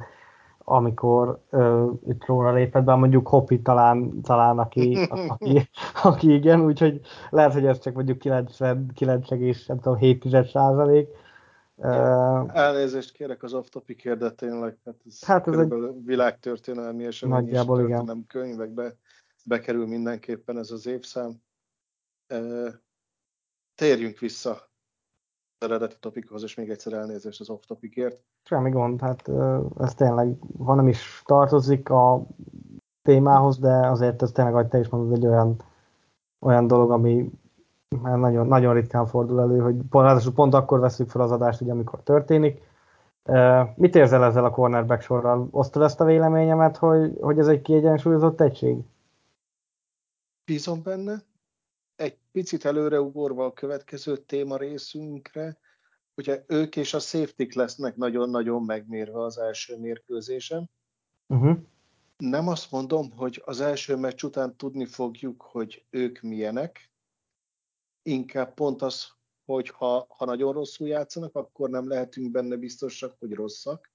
Speaker 1: amikor ö, itt róla lépett be, mondjuk Hopi talán, talán aki, aki, aki, igen, úgyhogy lehet, hogy ez csak mondjuk 99,7 százalék,
Speaker 2: Uh, Elnézést kérek az off-topicért, de tényleg hát ez, hát ez egy világtörténelmi esemény,
Speaker 1: nagyjából és
Speaker 2: nem könyvekbe bekerül mindenképpen ez az évszám. Térjünk vissza az eredeti topikhoz, és még egyszer elnézést az off-topicért.
Speaker 1: Semmi gond, hát ez tényleg, ha nem is tartozik a témához, de azért ez tényleg, ahogy te is mondod, egy olyan, olyan dolog, ami Mert nagyon, nagyon ritkán fordul elő, hogy pont, pont akkor veszük fel az adást, ugye, amikor történik. Mit érzel ezzel a cornerback sorral? Osztod ezt a véleményemet, hogy, hogy ez egy kiegyensúlyozott egység?
Speaker 2: Bízom benne. Egy picit előreugorva a következő téma részünkre, ugye ők és a safety lesznek nagyon-nagyon megmérve az első mérkőzésen. Uh-huh. Nem azt mondom, hogy az első meccs után tudni fogjuk, hogy ők milyenek, inkább pont az, hogy ha, ha nagyon rosszul játszanak, akkor nem lehetünk benne biztosak, hogy rosszak,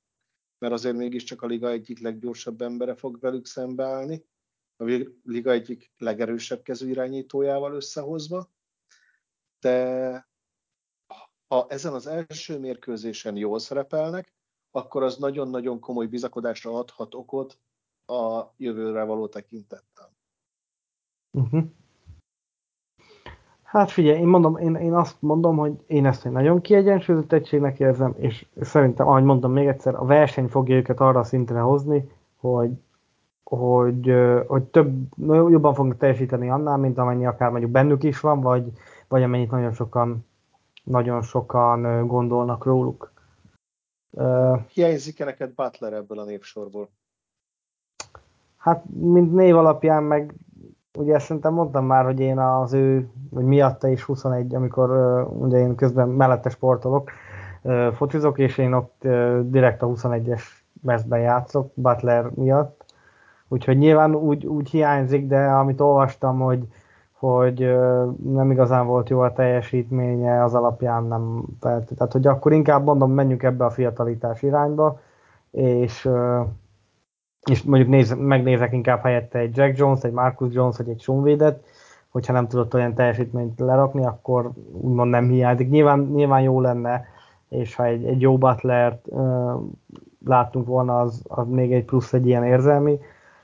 Speaker 2: mert azért mégiscsak a liga egyik leggyorsabb embere fog velük szembeállni, a liga egyik legerősebb kezű irányítójával összehozva, de ha ezen az első mérkőzésen jól szerepelnek, akkor az nagyon-nagyon komoly bizakodásra adhat okot a jövőre való tekintettel. Uh-huh.
Speaker 1: Hát figyelj, én, mondom, én, én azt mondom, hogy én ezt egy nagyon kiegyensúlyozott egységnek érzem, és szerintem, ahogy mondom még egyszer, a verseny fogja őket arra a szintre hozni, hogy, hogy, hogy több, jobban fognak teljesíteni annál, mint amennyi akár mondjuk bennük is van, vagy, vagy amennyit nagyon sokan, nagyon sokan gondolnak róluk.
Speaker 2: Hiányzik-e neked Butler ebből a népsorból?
Speaker 1: Hát, mint név alapján, meg ugye szerintem mondtam már, hogy én az ő, vagy miatta is 21, amikor ugye én közben mellette sportolok, focizok, és én ott direkt a 21-es mezben játszok, Butler miatt. Úgyhogy nyilván úgy, úgy hiányzik, de amit olvastam, hogy, hogy nem igazán volt jó a teljesítménye, az alapján nem tehát, tehát hogy akkor inkább mondom, menjünk ebbe a fiatalitás irányba, és és mondjuk néz, megnézek inkább helyette egy Jack Jones, egy Marcus Jones, vagy egy Sunvédet, hogyha nem tudott olyan teljesítményt lerakni, akkor úgymond nem hiányzik. Nyilván, nyilván jó lenne, és ha egy, egy jó Butlert uh, láttunk volna, az, az még egy plusz egy ilyen érzelmi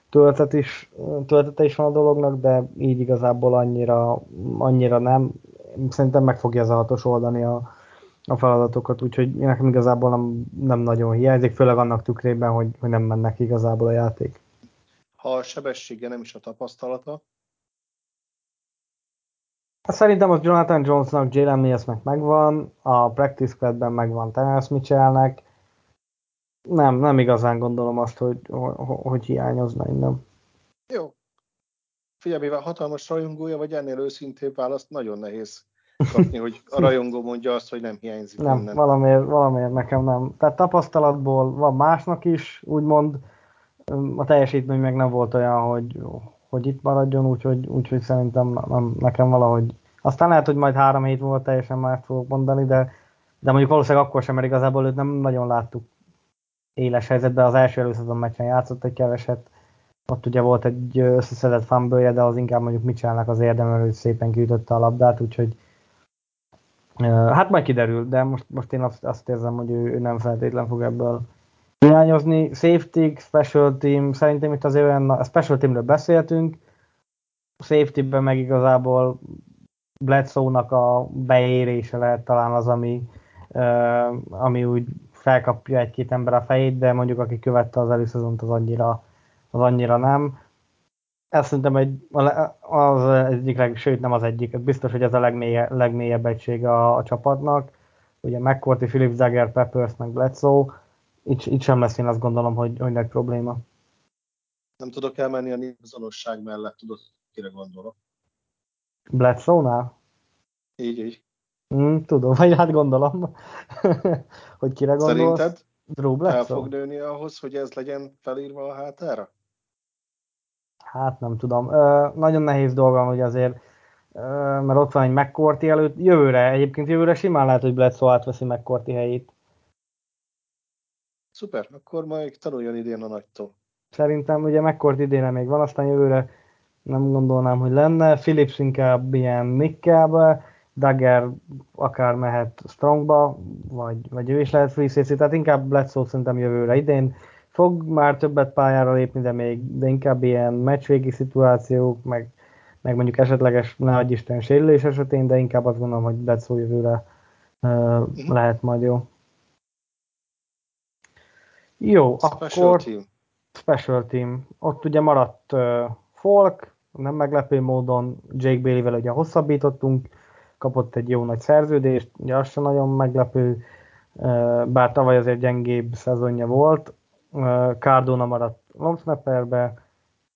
Speaker 1: töltet is, töltete is van a dolognak, de így igazából annyira, annyira nem. Szerintem meg fogja ez a hatos oldani a, a feladatokat, úgyhogy nekem igazából nem, nem nagyon hiányzik, főleg annak tükrében, hogy, hogy nem mennek igazából a játék.
Speaker 2: Ha a sebessége nem is a tapasztalata?
Speaker 1: Hát szerintem az Jonathan Jonesnak, Jalen Millsnek megvan, a practice squadben megvan Terence Mitchellnek. Nem, nem igazán gondolom azt, hogy, hogy, hogy hiányozna innen.
Speaker 2: Jó. Figyelj, mivel hatalmas rajongója vagy ennél őszintébb választ, nagyon nehéz kapni, hogy a rajongó mondja azt, hogy nem hiányzik
Speaker 1: Nem, minden. Valamiért, valamiért nekem nem. Tehát tapasztalatból van másnak is, úgymond a teljesítmény meg nem volt olyan, hogy, hogy itt maradjon, úgyhogy, úgyhogy szerintem nem, nekem valahogy aztán lehet, hogy majd három hét múlva teljesen más fogok mondani, de, de mondjuk valószínűleg akkor sem, mert igazából őt nem nagyon láttuk éles helyzetben. Az első előszezon meccsen játszott egy keveset. Ott ugye volt egy összeszedett fumble de az inkább mondjuk Mitchellnek az érdemel, hogy szépen kiütötte a labdát, úgyhogy Hát majd kiderül, de most, most én azt, azt érzem, hogy ő, ő nem feltétlen fog ebből hiányozni. Safety, special team, szerintem itt azért olyan, a special teamről beszéltünk, safety-ben meg igazából Bledsoe-nak a beérése lehet talán az, ami, uh, ami úgy felkapja egy-két ember a fejét, de mondjuk aki követte az előszezont, az annyira, az annyira nem ezt szerintem egy, az egyik, leg, sőt nem az egyik, biztos, hogy ez a legmélye, legmélyebb egység a, a csapatnak. Ugye McCourty, Philip Zager, Peppers, meg Bledsoe. Itt, itt sem lesz én azt gondolom, hogy, hogy nagy probléma.
Speaker 2: Nem tudok elmenni a névzonosság mellett, tudod, kire gondolok.
Speaker 1: Bledsoe-nál?
Speaker 2: Így, így.
Speaker 1: Mm, tudom, vagy hát gondolom, hogy kire gondolsz.
Speaker 2: Szerinted Drew Bledsoe? el fog nőni ahhoz, hogy ez legyen felírva a hátára?
Speaker 1: Hát nem tudom. Ö, nagyon nehéz dolga van, hogy azért, ö, mert ott van egy McCourty előtt. Jövőre, egyébként jövőre simán lehet, hogy Bledsoe átveszi McCourty helyét.
Speaker 2: Szuper, akkor majd tanuljon idén a nagytól.
Speaker 1: Szerintem ugye McCourt idénre még van, aztán jövőre nem gondolnám, hogy lenne. Philips inkább ilyen nickelbe, Dagger akár mehet strongba, vagy, vagy ő is lehet free safety, tehát inkább Bledsoe szerintem jövőre idén fog már többet pályára lépni, de még de inkább ilyen meccsvégi szituációk, meg, meg mondjuk esetleges, ne Isten sérülés esetén, de inkább azt gondolom, hogy Bledsoe jövőre uh, lehet majd jó. Jó,
Speaker 2: special akkor team.
Speaker 1: Special Team. Ott ugye maradt uh, Folk, nem meglepő módon Jake Bailey-vel ugye hosszabbítottunk, kapott egy jó nagy szerződést, ugye az sem nagyon meglepő, bár tavaly azért gyengébb szezonja volt. Cardona maradt long snapperbe,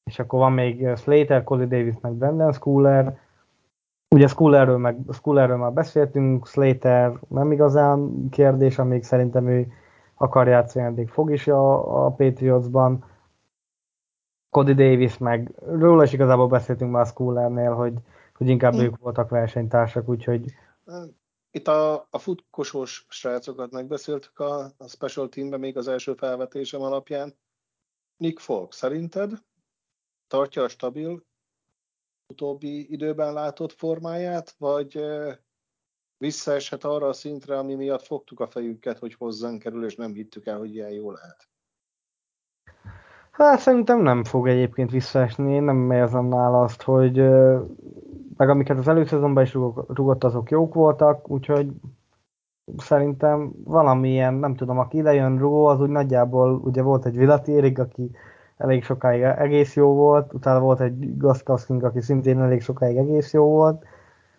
Speaker 1: és akkor van még Slater, Cody Davis, meg Brandon Schooler. Ugye Schoolerről, meg, Schoolerről már beszéltünk, Slater nem igazán kérdés, amíg szerintem ő akar játszani, addig fog is a, a Patriotsban. Cody Davis, meg róla is igazából beszéltünk már a Schoolernél, hogy, hogy inkább mm. ők voltak versenytársak, úgyhogy...
Speaker 2: Itt a, a futkosós srácokat megbeszéltük a, a special teamben még az első felvetésem alapján. Nick Folk, szerinted tartja a stabil utóbbi időben látott formáját, vagy visszaeshet arra a szintre, ami miatt fogtuk a fejünket, hogy hozzánk kerül, és nem hittük el, hogy ilyen jó lehet?
Speaker 1: Hát szerintem nem fog egyébként visszaesni, én nem érzem nála azt, hogy meg amiket az előszezonban is rugott, azok jók voltak, úgyhogy szerintem valamilyen, nem tudom, aki idejön rugó, az úgy nagyjából, ugye volt egy Vilatérig, aki elég sokáig egész jó volt, utána volt egy Gaskowski, aki szintén elég sokáig egész jó volt,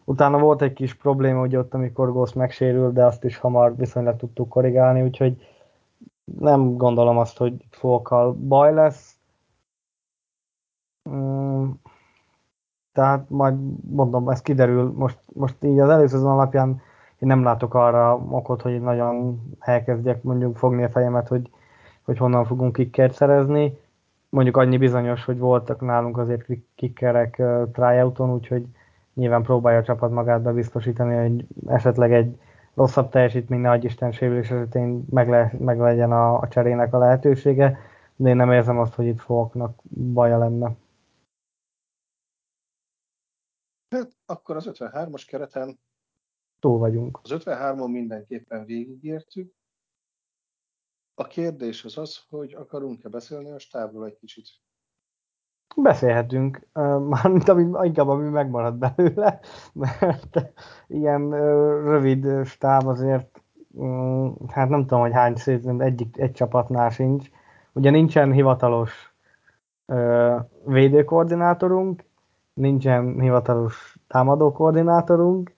Speaker 1: utána volt egy kis probléma ugye ott, amikor Ghost megsérült, de azt is hamar viszonylag tudtuk korrigálni, úgyhogy nem gondolom azt, hogy Folkkal baj lesz. Tehát majd mondom, ez kiderül, most, most így az előző alapján én nem látok arra okot, hogy nagyon elkezdjek mondjuk fogni a fejemet, hogy, hogy honnan fogunk kikkert szerezni. Mondjuk annyi bizonyos, hogy voltak nálunk azért kickerek uh, tryouton, úgyhogy nyilván próbálja a csapat magát bebiztosítani, hogy esetleg egy rosszabb teljesítmény, ne Isten sérülés esetén meg, le, meg legyen a, a cserének a lehetősége, de én nem érzem azt, hogy itt fognak baja lenne.
Speaker 2: Akkor az 53-as kereten
Speaker 1: túl vagyunk.
Speaker 2: Az 53-on mindenképpen végigértük, a kérdés az az, hogy akarunk-e beszélni a stábról egy kicsit?
Speaker 1: Beszélhetünk, mármint ami, inkább ami megmarad belőle, mert ilyen rövid stáb azért, hát nem tudom, hogy hány szépen egyik, egy csapatnál sincs. Ugye nincsen hivatalos védőkoordinátorunk, nincsen hivatalos támadókoordinátorunk,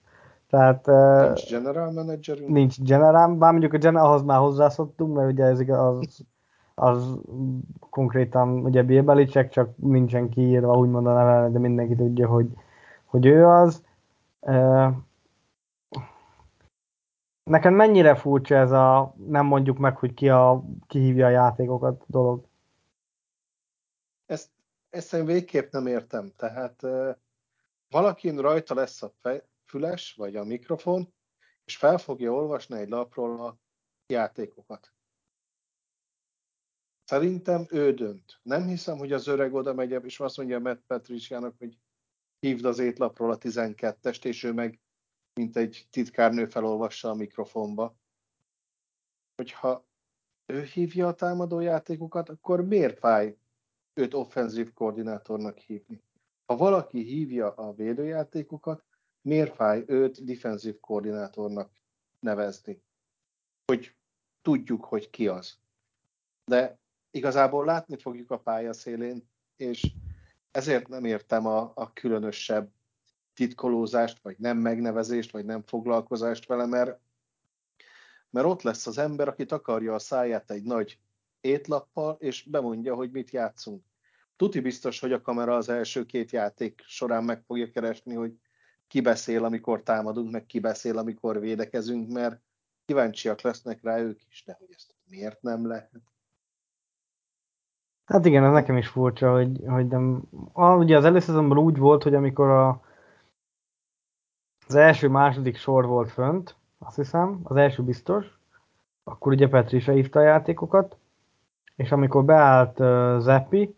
Speaker 1: tehát,
Speaker 2: nincs general managerünk?
Speaker 1: Nincs general, bár mondjuk a general, ahhoz már hozzászoktunk, mert ugye ez az, az konkrétan ugye Bill Belichick, csak nincsen kiírva úgymond a neve, de mindenki tudja, hogy, hogy ő az. Neked mennyire furcsa ez a nem mondjuk meg, hogy ki, a, ki hívja a játékokat dolog?
Speaker 2: Ezt, ezt én végképp nem értem. Tehát valakin rajta lesz a füles, vagy a mikrofon, és fel fogja olvasni egy lapról a játékokat. Szerintem ő dönt. Nem hiszem, hogy az öreg oda megy, és azt mondja Matt Patriciának, hogy hívd az étlapról a 12-est, és ő meg, mint egy titkárnő felolvassa a mikrofonba. Hogyha ő hívja a támadó játékokat, akkor miért fáj őt offenzív koordinátornak hívni? Ha valaki hívja a védőjátékokat, miért fáj őt defensív koordinátornak nevezni? Hogy tudjuk, hogy ki az. De igazából látni fogjuk a pálya szélén, és ezért nem értem a, a különösebb titkolózást, vagy nem megnevezést, vagy nem foglalkozást vele, mert, mert ott lesz az ember, aki takarja a száját egy nagy étlappal, és bemondja, hogy mit játszunk. Tuti biztos, hogy a kamera az első két játék során meg fogja keresni, hogy ki beszél, amikor támadunk, meg ki beszél, amikor védekezünk, mert kíváncsiak lesznek rá ők is, de hogy ezt miért nem lehet?
Speaker 1: Hát igen, ez nekem is furcsa, hogy, hogy nem... Ah, ugye az előszezonban úgy volt, hogy amikor a, az első, második sor volt fönt, azt hiszem, az első biztos, akkor ugye Petri se hívta a játékokat, és amikor beállt uh, Zeppi,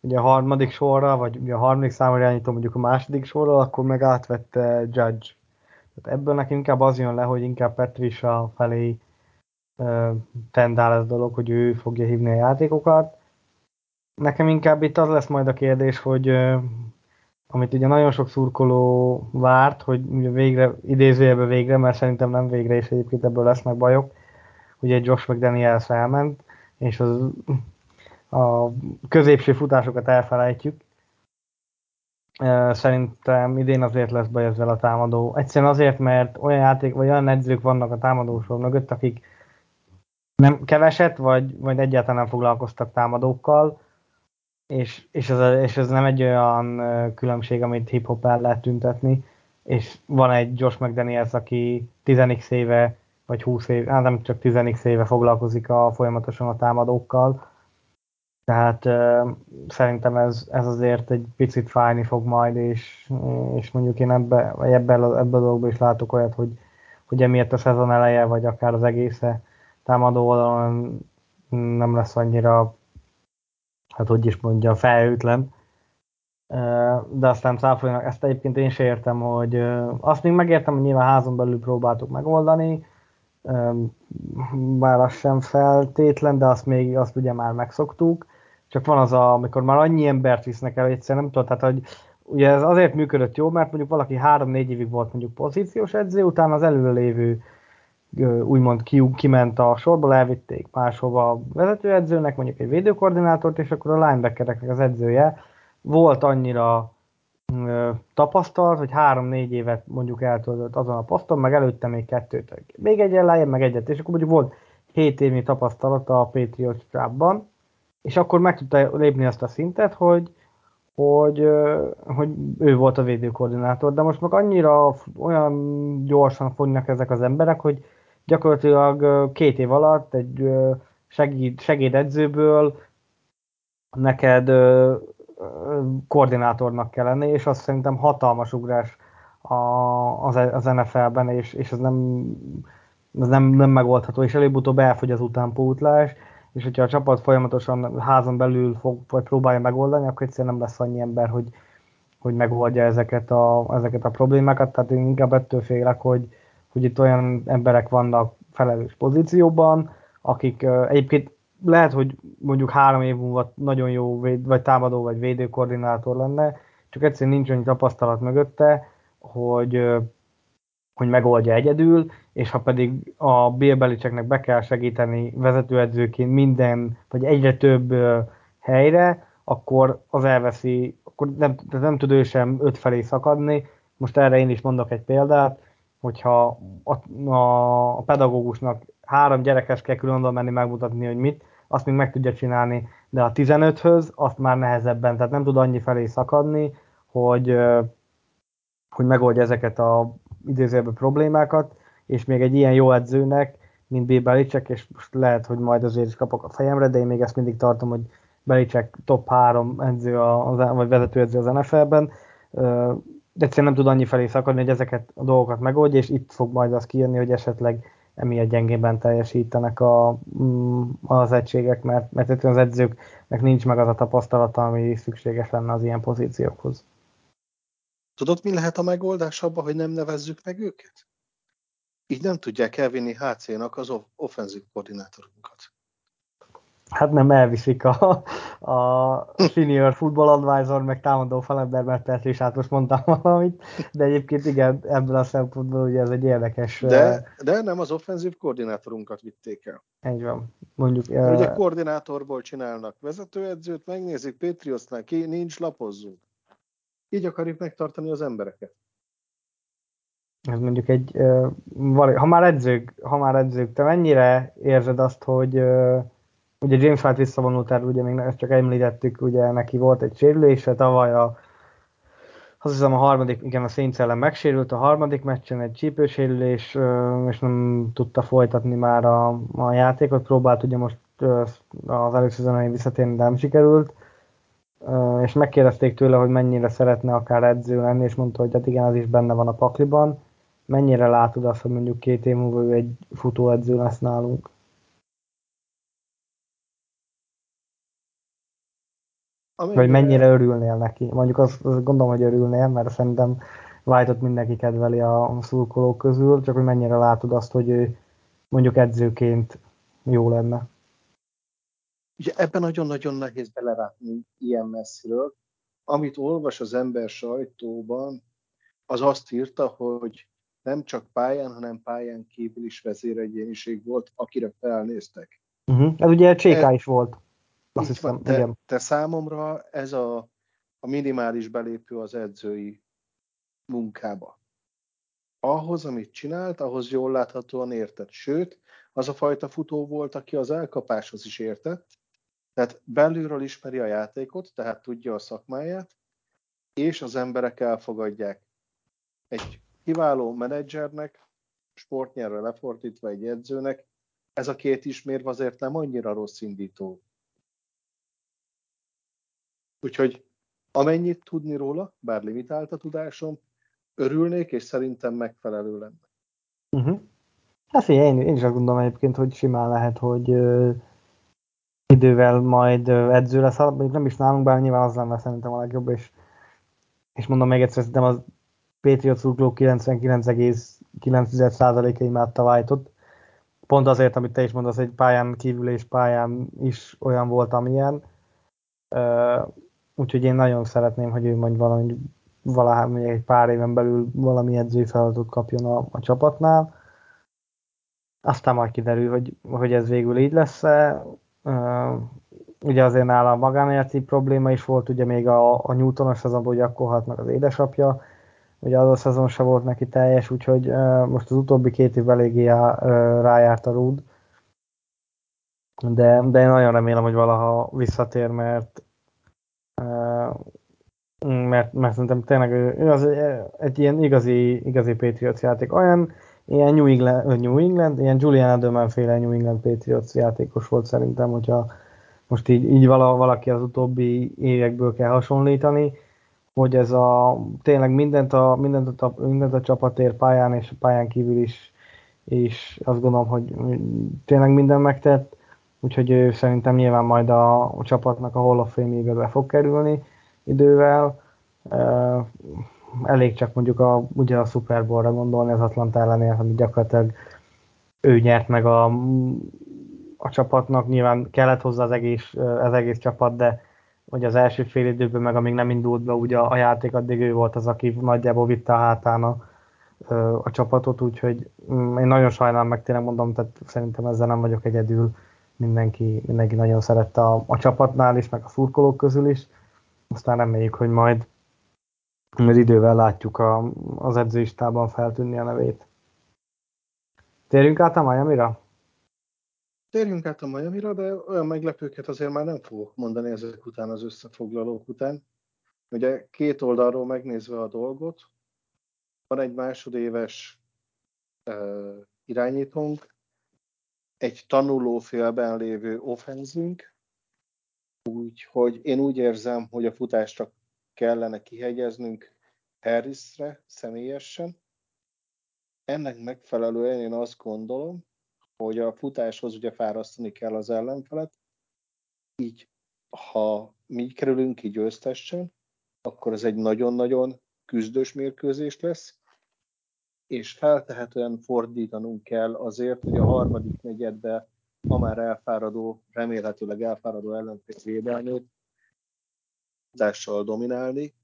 Speaker 1: ugye a harmadik sorra, vagy ugye a harmadik számra irányító mondjuk a második sorra, akkor meg átvette Judge. Tehát ebből nekem inkább az jön le, hogy inkább Petrisa felé uh, tendál ez dolog, hogy ő fogja hívni a játékokat. Nekem inkább itt az lesz majd a kérdés, hogy uh, amit ugye nagyon sok szurkoló várt, hogy ugye végre, idézőjelben végre, mert szerintem nem végre, és egyébként ebből lesznek bajok, ugye Josh McDaniels elment, és az a középső futásokat elfelejtjük. Szerintem idén azért lesz baj ezzel a támadó. Egyszerűen azért, mert olyan játék, vagy olyan edzők vannak a támadósor mögött, akik nem keveset, vagy, vagy egyáltalán nem foglalkoztak támadókkal, és, és, ez, és ez nem egy olyan különbség, amit hip-hop el lehet tüntetni, és van egy Josh McDaniels, aki 10 éve, vagy 20 éve, hát nem csak 10 éve foglalkozik a, folyamatosan a támadókkal, tehát uh, szerintem ez, ez azért egy picit fájni fog majd, és, és mondjuk én ebbe, ebben, ebbe a dolgban is látok olyat, hogy, hogy emiatt a szezon eleje, vagy akár az egésze támadó oldalon nem lesz annyira, hát hogy is mondja, felhőtlen. De aztán cáfoljanak, ezt egyébként én sem értem, hogy azt még megértem, hogy nyilván házon belül próbáltuk megoldani, bár az sem feltétlen, de azt még azt ugye már megszoktuk. Csak van az, a, amikor már annyi embert visznek el, egyszerűen nem tudod, tehát hogy ugye ez azért működött jó, mert mondjuk valaki három-négy évig volt mondjuk pozíciós edző, utána az előlévő úgymond ki, kiment a sorból, elvitték máshova vezetőedzőnek, mondjuk egy védőkoordinátort, és akkor a linebackereknek az edzője volt annyira tapasztalt, hogy három-négy évet mondjuk eltöltött azon a poszton, meg előtte még kettőt. Még egy lejjebb, meg egyet, és akkor mondjuk volt 7 évnyi tapasztalata a Patriot stábban, és akkor meg tudta lépni azt a szintet, hogy, hogy, hogy ő volt a védőkoordinátor, de most meg annyira olyan gyorsan fognak ezek az emberek, hogy gyakorlatilag két év alatt egy segéd, segédedzőből neked koordinátornak kell lenni, és azt szerintem hatalmas ugrás az, az NFL-ben, és, és ez nem, ez nem, nem megoldható, és előbb-utóbb elfogy az utánpótlás, és hogyha a csapat folyamatosan házon belül fog, vagy próbálja megoldani, akkor egyszerűen nem lesz annyi ember, hogy, hogy megoldja ezeket a, ezeket a problémákat, tehát én inkább ettől félek, hogy, hogy itt olyan emberek vannak felelős pozícióban, akik egyébként lehet, hogy mondjuk három év múlva nagyon jó véd, vagy támadó vagy védőkoordinátor lenne, csak egyszerűen nincs annyi tapasztalat mögötte, hogy, hogy megoldja egyedül, és ha pedig a Bill be kell segíteni vezetőedzőként minden, vagy egyre több helyre, akkor az elveszi, akkor nem, nem tud ő sem öt felé szakadni. Most erre én is mondok egy példát, hogyha a, a, a pedagógusnak három gyerekes kell külön menni megmutatni, hogy mit, azt még meg tudja csinálni, de a 15-höz azt már nehezebben, tehát nem tud annyi felé szakadni, hogy, hogy megoldja ezeket a idézőjelben problémákat, és még egy ilyen jó edzőnek, mint B. Belicek, és most lehet, hogy majd azért is kapok a fejemre, de én még ezt mindig tartom, hogy Belicek top 3 edző, a, vagy vezetőedző az NFL-ben, de egyszerűen nem tud annyi felé szakadni, hogy ezeket a dolgokat megoldja, és itt fog majd az kijönni, hogy esetleg emiatt gyengében teljesítenek a, mm, az egységek, mert, mert egyszerűen az edzőknek nincs meg az a tapasztalata, ami szükséges lenne az ilyen pozíciókhoz.
Speaker 2: Tudod, mi lehet a megoldás abban, hogy nem nevezzük meg őket? Így nem tudják elvinni HC-nak az offenzív koordinátorunkat.
Speaker 1: Hát nem elviszik a, a senior football advisor, meg támadó falember, mert persze is hát most mondtam valamit, de egyébként igen, ebből a szempontból ugye ez egy érdekes...
Speaker 2: De, de nem az offenzív koordinátorunkat vitték el.
Speaker 1: Egy van. Mondjuk,
Speaker 2: uh, ugye koordinátorból csinálnak vezetőedzőt, megnézik Patriotsnál ki, nincs lapozzunk. Így akarjuk megtartani az embereket.
Speaker 1: Ez mondjuk egy, ha már edzők, ha már edzők, te mennyire érzed azt, hogy ugye James White visszavonult el, ugye még ezt csak említettük, ugye neki volt egy sérülése, tavaly a azt hiszem a harmadik, igen, a Saints megsérült a harmadik meccsen egy csípősérülés, és nem tudta folytatni már a, a játékot, próbált ugye most az előszezonai visszatérni, de nem sikerült, és megkérdezték tőle, hogy mennyire szeretne akár edző lenni, és mondta, hogy hát igen, az is benne van a pakliban. Mennyire látod azt, hogy mondjuk két év múlva ő egy futóedző lesz nálunk? Amennyire... Vagy mennyire örülnél neki? Mondjuk azt, azt gondolom, hogy örülnél, mert szerintem White-ot mindenki kedveli a szurkolók közül, csak hogy mennyire látod azt, hogy ő mondjuk edzőként jó lenne.
Speaker 2: Ugye ebben nagyon-nagyon nehéz belerátni ilyen messziről. Amit olvas az ember sajtóban, az azt írta, hogy nem csak pályán, hanem pályán kívül is vezéregyéniség volt, akire felnéztek.
Speaker 1: Uh-huh. Ez ugye CK e, is volt. Azt
Speaker 2: hiszem, van, de, igen. de számomra ez a a minimális belépő az edzői munkába. Ahhoz, amit csinált, ahhoz jól láthatóan értett. Sőt, az a fajta futó volt, aki az elkapáshoz is értett, tehát belülről ismeri a játékot, tehát tudja a szakmáját, és az emberek elfogadják. Egy kiváló menedzsernek, sportnyelvre lefordítva egy edzőnek, ez a két ismérve azért nem annyira rossz indító. Úgyhogy amennyit tudni róla, bár limitált a tudásom, örülnék, és szerintem megfelelő lenne.
Speaker 1: Uh-huh. Hát én, én is azt gondolom egyébként, hogy simán lehet, hogy ö, idővel majd ö, edző lesz, nem is nálunk, bár nyilván az lenne szerintem a legjobb, és, és mondom még egyszer, szerintem az Patriot szurkolók 99,9%-a imádta White-ot. Pont azért, amit te is mondasz, hogy pályán kívül és pályán is olyan volt, amilyen. Úgyhogy én nagyon szeretném, hogy ő majd valami, valahogy egy pár éven belül valami edzői feladatot kapjon a, a csapatnál. Aztán majd kiderül, hogy, hogy ez végül így lesz-e. Ugye azért nála a magánéleti probléma is volt, ugye még a, a Newtonos szezonban, hogy akkor meg az édesapja, ugye az a szezon se volt neki teljes, úgyhogy uh, most az utóbbi két év eléggé uh, rájárt a rúd. De, de én nagyon remélem, hogy valaha visszatér, mert uh, mert, mert szerintem tényleg ő az egy ilyen igazi, igazi Patriots játék. Olyan ilyen New England, New England ilyen Julian Edelman féle New England Patriots játékos volt szerintem, hogyha most így, így vala, valaki az utóbbi évekből kell hasonlítani, hogy ez a tényleg mindent a, mindent a, mindent a csapatér pályán és a pályán kívül is, és azt gondolom, hogy tényleg minden megtett, úgyhogy ő szerintem nyilván majd a, a csapatnak a Hall of Fame-ébe be fog kerülni idővel. Elég csak mondjuk a, ugye a Super Bowl-ra gondolni az Atlanta ellenére, amit gyakorlatilag ő nyert meg a, a csapatnak, nyilván kellett hozzá az egész, az egész csapat, de hogy az első fél időben, meg amíg nem indult be ugye a játék, addig ő volt az, aki nagyjából vitte a hátán a, a csapatot, úgyhogy mm, én nagyon sajnálom, meg tényleg mondom, tehát szerintem ezzel nem vagyok egyedül, mindenki, mindenki nagyon szerette a, a csapatnál is, meg a szurkolók közül is, aztán reméljük, hogy majd az idővel látjuk a, az edzőistában feltűnni a nevét. Térjünk át a Miami-ra?
Speaker 2: Térjünk át a Miami-ra, de olyan meglepőket azért már nem fogok mondani ezek után az összefoglalók után. Ugye két oldalról megnézve a dolgot, van egy másodéves uh, irányítónk, egy tanuló félben lévő offenzünk, úgyhogy én úgy érzem, hogy a futásra kellene kihegyeznünk Harrisre személyesen. Ennek megfelelően én azt gondolom, hogy a futáshoz ugye fárasztani kell az ellenfelet, így ha mi kerülünk ki győztessen, akkor ez egy nagyon-nagyon küzdős mérkőzés lesz, és feltehetően fordítanunk kell azért, hogy a harmadik negyedbe ma már elfáradó, remélhetőleg elfáradó ellenfél védelmét tudással dominálni,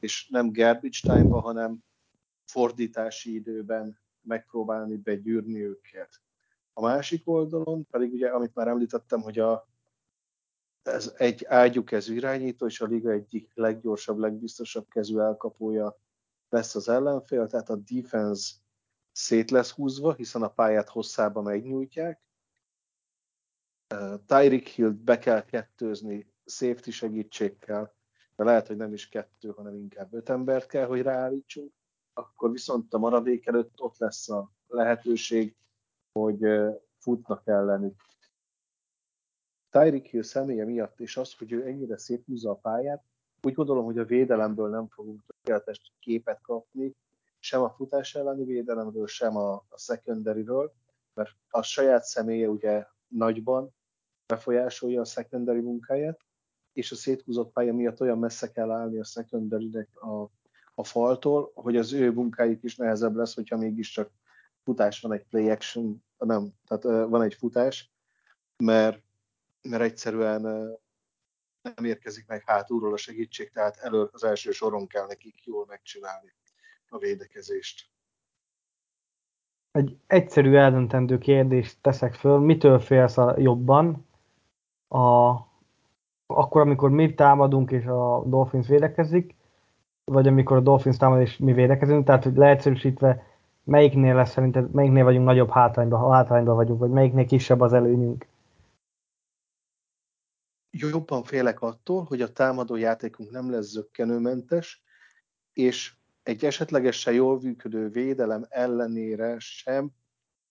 Speaker 2: és nem garbage time-ba, hanem fordítási időben megpróbálni begyűrni őket. A másik oldalon pedig ugye, amit már említettem, hogy a, ez egy ágyúkezű irányító, és a liga egyik leggyorsabb, legbiztosabb kezű elkapója lesz az ellenfél, tehát a defense szét lesz húzva, hiszen a pályát hosszába megnyújtják. Tyreek Hill be kell kettőzni safety segítségkel, de lehet, hogy nem is kettő, hanem inkább öt embert kell, hogy ráállítsunk. Akkor viszont a maradék előtt ott lesz a lehetőség, hogy futnak ellenük. Tyreek Hill személye miatt, és az, hogy ő ennyire széthúzza a pályát, úgy gondolom, hogy a védelemből nem fogunk tökéletes képet kapni, sem a futás elleni védelemről, sem a, a secondary-ről, mert a saját személye ugye nagyban befolyásolja a secondary munkáját, és a széthúzott pálya miatt olyan messze kell állni a secondary a, a faltól, hogy az ő munkájuk is nehezebb lesz, hogyha mégiscsak futás van egy play action, nem, tehát van egy futás, mert, mert egyszerűen nem érkezik meg hátulról a segítség, tehát elő az első soron kell nekik jól megcsinálni a védekezést.
Speaker 1: Egy egyszerű eldöntendő kérdést teszek föl, mitől félsz a jobban? A akkor, amikor mi támadunk és a Dolphins védekezik, vagy amikor a Dolphins támad és mi védekezünk, tehát hogy leegyszerűsítve melyiknél lesz szerinted, melyiknél vagyunk nagyobb hátrányban, ha hátrányban vagyunk, vagy melyiknél kisebb az előnyünk?
Speaker 2: Jobban félek attól, hogy a támadó játékunk nem lesz zöggenőmentes, és egy esetlegesen jól működő védelem ellenére sem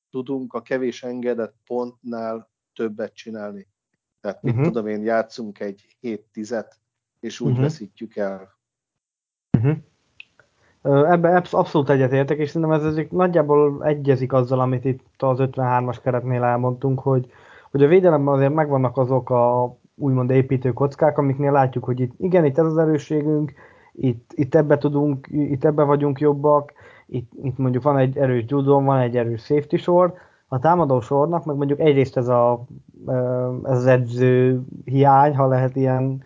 Speaker 2: tudunk a kevés engedett pontnál többet csinálni. Tehát mit uh-huh. tudom én, játszunk egy 7-10-et, és úgy uh-huh. veszítjük el.
Speaker 1: Uh-huh. Ebben abszolút egyetértek, és szerintem ez, ez nagyjából egyezik azzal, amit itt az 53-as keretnél elmondtunk, hogy, hogy a védelemben azért megvannak azok a úgymond építő kockák, amiknél látjuk, hogy itt igen, itt ez az erősségünk, itt, itt ebbe tudunk, itt ebbe vagyunk jobbak, itt, itt mondjuk van egy erős judon, van egy erős safety sor, a támadó sornak, meg mondjuk egyrészt ez, a, ez az edző hiány, ha lehet ilyen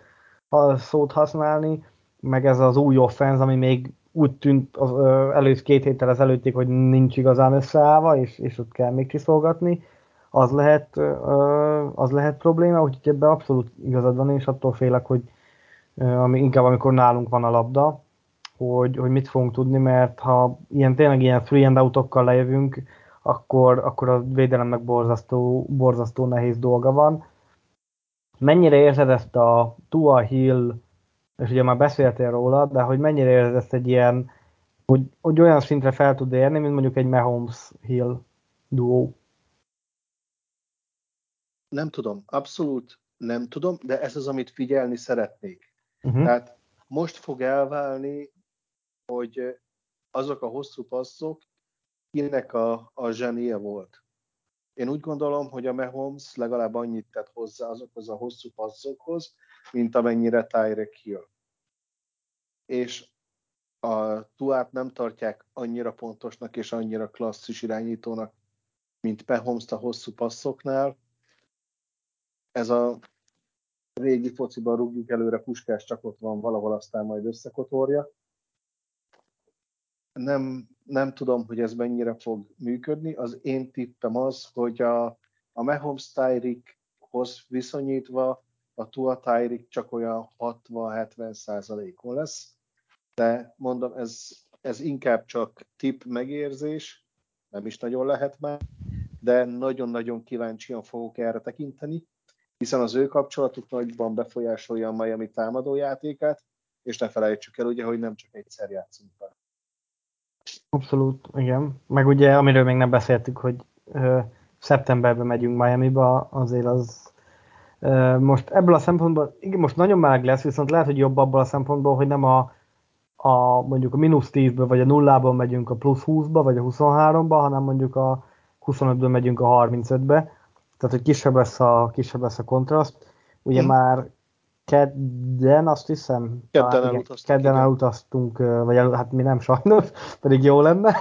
Speaker 1: szót használni, meg ez az új offense, ami még úgy tűnt az előtt két héttel az előttig, hogy nincs igazán összeállva, és, és ott kell még kiszolgatni, az lehet, az lehet probléma, úgyhogy ebben abszolút igazad van, és attól félek, hogy ami, inkább amikor nálunk van a labda, hogy, hogy mit fogunk tudni, mert ha ilyen tényleg ilyen free and outokkal lejövünk, akkor, akkor a védelemnek borzasztó, borzasztó nehéz dolga van. Mennyire érzed ezt a Tua Hill, és ugye már beszéltél róla, de hogy mennyire érzed ezt egy ilyen, hogy, hogy olyan szintre fel tud érni, mint mondjuk egy Mahomes Hill duó?
Speaker 2: Nem tudom, abszolút nem tudom, de ez az, amit figyelni szeretnék. Uh-huh. Tehát most fog elválni, hogy azok a hosszú passzok kinek a, a zsenie volt. Én úgy gondolom, hogy a Mahomes legalább annyit tett hozzá azokhoz a hosszú passzokhoz, mint amennyire Tyrek Hill. És a Tuát nem tartják annyira pontosnak és annyira klasszis irányítónak, mint Mahomes a hosszú passzoknál. Ez a régi fociban rúgjuk előre, Puskás csak ott van valahol, aztán majd összekotorja. Nem, nem tudom, hogy ez mennyire fog működni. Az én tippem az, hogy a, a Mahomes Tyrikhoz viszonyítva a Tua Tyrik csak olyan 60-70 százalékon lesz, de mondom, ez, ez inkább csak tipp megérzés, nem is nagyon lehet már, de nagyon-nagyon kíváncsian fogok erre tekinteni, hiszen az ő kapcsolatuk nagyban befolyásolja a Miami támadójátékát, és ne felejtsük el ugye, hogy nem csak egyszer játszunk vele.
Speaker 1: Abszolút, igen. Meg ugye, amiről még nem beszéltük, hogy ö, szeptemberben megyünk Miami-ba, azért az ö, most ebből a szempontból, igen, most nagyon meleg lesz, viszont lehet, hogy jobb abból a szempontból, hogy nem a, a mondjuk a mínusz 10-ből, vagy a nullában megyünk a plusz 20-ba, vagy a 23-ba, hanem mondjuk a 25-ből megyünk a 35-be tehát hogy kisebb lesz a, kisebb lesz a kontraszt. Ugye hmm. már kedden, azt hiszem,
Speaker 2: kedden, elutaztunk,
Speaker 1: kedden elutaztunk, vagy el, hát mi nem sajnos, pedig jó lenne.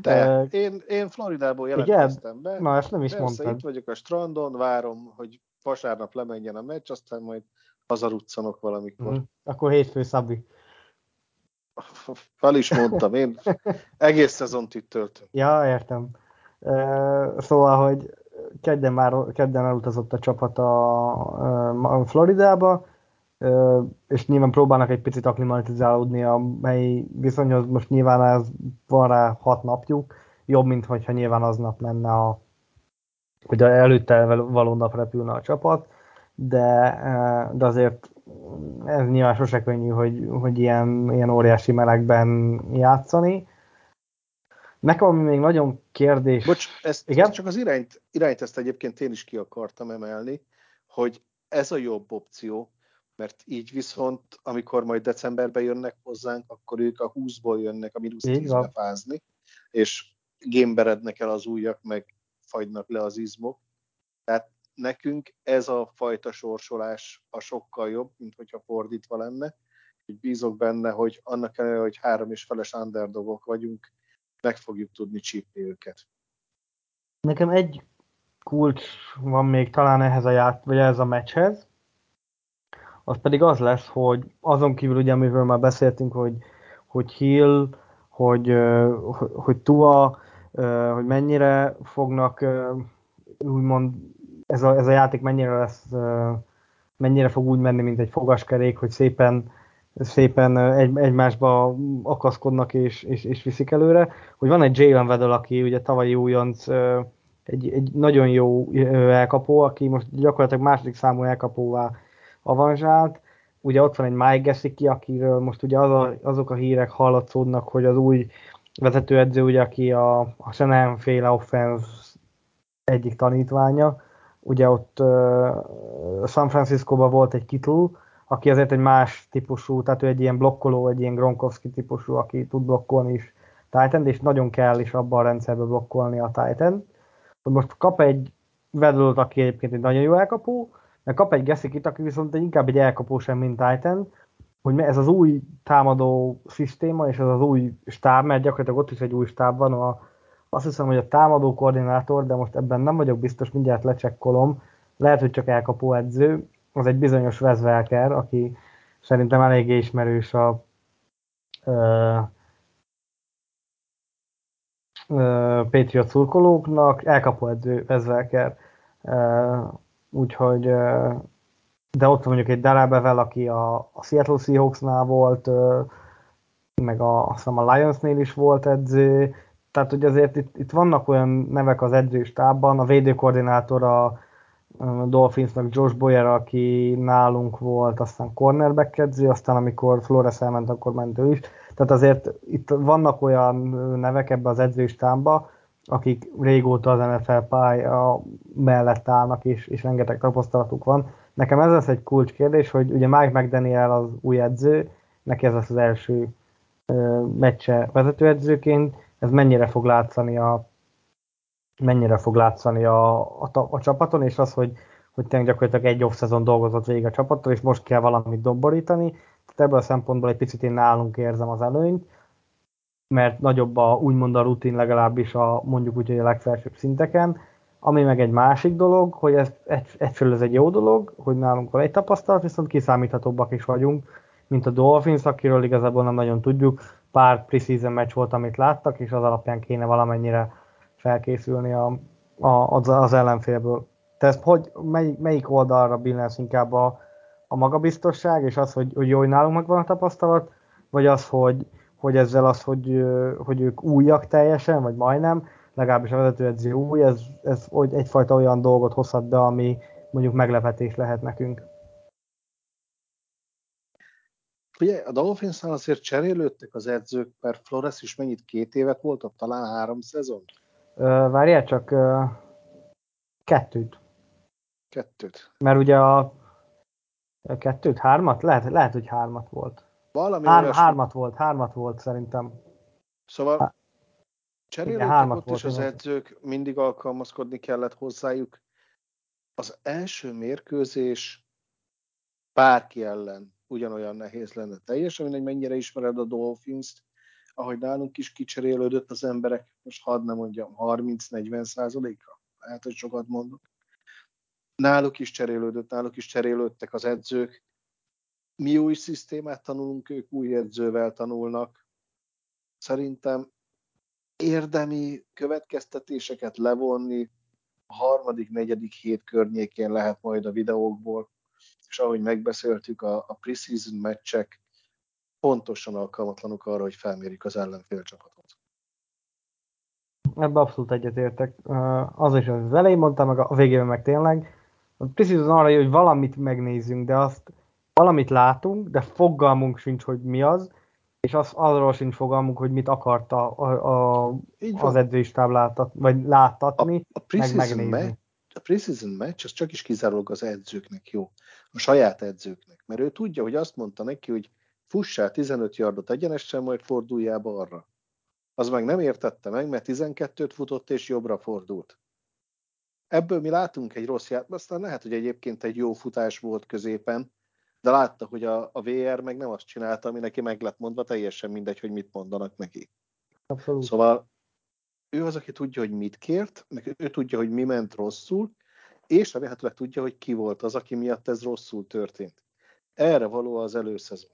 Speaker 2: De én, én Floridából jelentkeztem
Speaker 1: igen? be. Na, ezt nem is Persze, mondtad.
Speaker 2: itt vagyok a strandon, várom, hogy vasárnap lemenjen a meccs, aztán majd hazaruccanok valamikor. Mm,
Speaker 1: akkor hétfő Szabi.
Speaker 2: Fel is mondtam, én egész szezont itt töltöm.
Speaker 1: Ja, értem. Szóval, hogy kedden már kedden elutazott a csapat a, Floridába, és nyilván próbálnak egy picit aklimatizálódni a helyi viszonyhoz, most nyilván ez van rá hat napjuk, jobb, mint hogyha nyilván aznap lenne a hogy előtte való nap repülne a csapat, de, de azért ez nyilván sose könnyű, hogy, hogy ilyen, ilyen óriási melegben játszani, Nekem ami még nagyon kérdés...
Speaker 2: Bocs, ezt, Igen? csak az irányt, irányt ezt egyébként én is ki akartam emelni, hogy ez a jobb opció, mert így viszont, amikor majd decemberben jönnek hozzánk, akkor ők a 20-ból jönnek a mínusz 10-be fázni, és gémberednek el az ujjak, meg fagynak le az izmok. Tehát nekünk ez a fajta sorsolás a sokkal jobb, mint hogyha fordítva lenne. Úgy bízok benne, hogy annak ellenére, hogy három és feles underdogok vagyunk, meg fogjuk tudni csípni őket.
Speaker 1: Nekem egy kulcs van még talán ehhez a ját, vagy ehhez a meccshez, az pedig az lesz, hogy azon kívül ugye, amiről már beszéltünk, hogy, hogy Hill, hogy, hogy Tua, hogy mennyire fognak úgymond ez a, ez a játék mennyire lesz mennyire fog úgy menni, mint egy fogaskerék, hogy szépen, szépen egy, egymásba akaszkodnak és, és, és viszik előre. Hogy van egy Jalen Weddle, aki ugye tavalyi újonc, egy, egy nagyon jó elkapó, aki most gyakorlatilag második számú elkapóvá avanzsált. Ugye ott van egy Mike Gesicki, akiről most ugye az a, azok a hírek hallatszódnak, hogy az új vezetőedző, ugye, aki a, a Shanahan féle offense egyik tanítványa, ugye ott uh, San Francisco-ban volt egy Kittle, aki azért egy más típusú, tehát ő egy ilyen blokkoló, egy ilyen Gronkowski típusú, aki tud blokkolni is Titan, és nagyon kell is abban a rendszerben blokkolni a Titan. Most kap egy vedlőt, aki egyébként egy nagyon jó elkapó, meg kap egy Gessikit, aki viszont inkább egy elkapó sem, mint Titan, hogy ez az új támadó szisztéma, és ez az új stáb, mert gyakorlatilag ott is egy új stáb van, a, azt hiszem, hogy a támadó koordinátor, de most ebben nem vagyok biztos, mindjárt lecsekkolom, lehet, hogy csak elkapó edző, az egy bizonyos Vezvelker, aki szerintem eléggé ismerős a ö, ö, Patriot szurkolóknak, elkapó edző Vezvelker, úgyhogy de ott mondjuk egy Dalabevel, aki a, a Seattle Seahawksnál volt, meg a, azt hiszem a Lionsnél is volt edző, tehát hogy azért itt, itt vannak olyan nevek az edzőstábban, a védőkoordinátor a, Dolphinsnak Josh Boyer, aki nálunk volt, aztán cornerback edző, aztán amikor Flores elment, akkor ment ő is. Tehát azért itt vannak olyan nevek ebbe az edzőstámba, akik régóta az NFL pálya mellett állnak, és, és rengeteg tapasztalatuk van. Nekem ez lesz egy kulcskérdés, hogy ugye Mike McDaniel az új edző, neki ez lesz az első meccse vezetőedzőként, ez mennyire fog látszani a mennyire fog látszani a, a, a csapaton, és az, hogy, hogy tényleg gyakorlatilag egy off-szezon dolgozott végig a csapattól, és most kell valamit dobborítani. Tehát ebből a szempontból egy picit én nálunk érzem az előnyt, mert nagyobb a, úgymond a rutin legalábbis a mondjuk úgy, hogy a legfelsőbb szinteken, ami meg egy másik dolog, hogy ez egy, egyfelől ez egy jó dolog, hogy nálunk van egy tapasztalat, viszont kiszámíthatóbbak is vagyunk, mint a Dolphins, akiről igazából nem nagyon tudjuk. Pár preseason meccs volt, amit láttak, és az alapján kéne valamennyire felkészülni a, a, az, az ellenfélből. Te ezt hogy, mely, melyik oldalra billensz inkább a, a magabiztosság, és az, hogy, hogy jó, hogy nálunk megvan a tapasztalat, vagy az, hogy, hogy ezzel az, hogy, hogy ők újak teljesen, vagy majdnem, legalábbis a vezetőedző új, ez, ez hogy egyfajta olyan dolgot hozhat be, ami mondjuk meglepetés lehet nekünk.
Speaker 2: Ugye a Dolphinsnál azért cserélődtek az edzők, mert Flores is mennyit két évet volt ott, talán három szezon?
Speaker 1: Várjál csak kettőt.
Speaker 2: Kettőt.
Speaker 1: Mert ugye a kettőt, hármat? Lehet, lehet hogy hármat volt.
Speaker 2: Valami
Speaker 1: Hár, olyasmi... Hármat volt, hármat volt szerintem.
Speaker 2: Szóval cserélődtek ott volt, is az edzők, mindig alkalmazkodni kellett hozzájuk. Az első mérkőzés bárki ellen ugyanolyan nehéz lenne. Teljesen mindegy, mennyire ismered a Dolphins-t, ahogy nálunk is kicserélődött az emberek, most hadd nem mondjam, 30-40 százaléka, lehet, hogy sokat mondok. Náluk is cserélődött, náluk is cserélődtek az edzők. Mi új szisztémát tanulunk, ők új edzővel tanulnak. Szerintem érdemi következtetéseket levonni a harmadik, negyedik hét környékén lehet majd a videókból, és ahogy megbeszéltük, a, a preseason meccsek pontosan alkalmatlanok arra, hogy felmérjük az ellenfél csapatot.
Speaker 1: Ebben abszolút egyetértek. Az is az elején mondtam, meg a végében meg tényleg. Precízen arra, hogy valamit megnézzünk, de azt valamit látunk, de fogalmunk sincs, hogy mi az, és az, arról sincs fogalmunk, hogy mit akarta a, a, az edzőistáb látat, vagy láttatni, a, a meg megnézni.
Speaker 2: A preseason match az csak is kizárólag az edzőknek jó, a saját edzőknek, mert ő tudja, hogy azt mondta neki, hogy fussál 15 yardot egyenesen, majd forduljál balra. Az meg nem értette meg, mert 12-t futott és jobbra fordult. Ebből mi látunk egy rossz ját, aztán lehet, hogy egyébként egy jó futás volt középen, de látta, hogy a, a VR meg nem azt csinálta, ami neki meg lett mondva, teljesen mindegy, hogy mit mondanak neki.
Speaker 1: Abszolút.
Speaker 2: Szóval ő az, aki tudja, hogy mit kért, meg ő tudja, hogy mi ment rosszul, és remélhetőleg tudja, hogy ki volt az, aki miatt ez rosszul történt. Erre való az előszezon.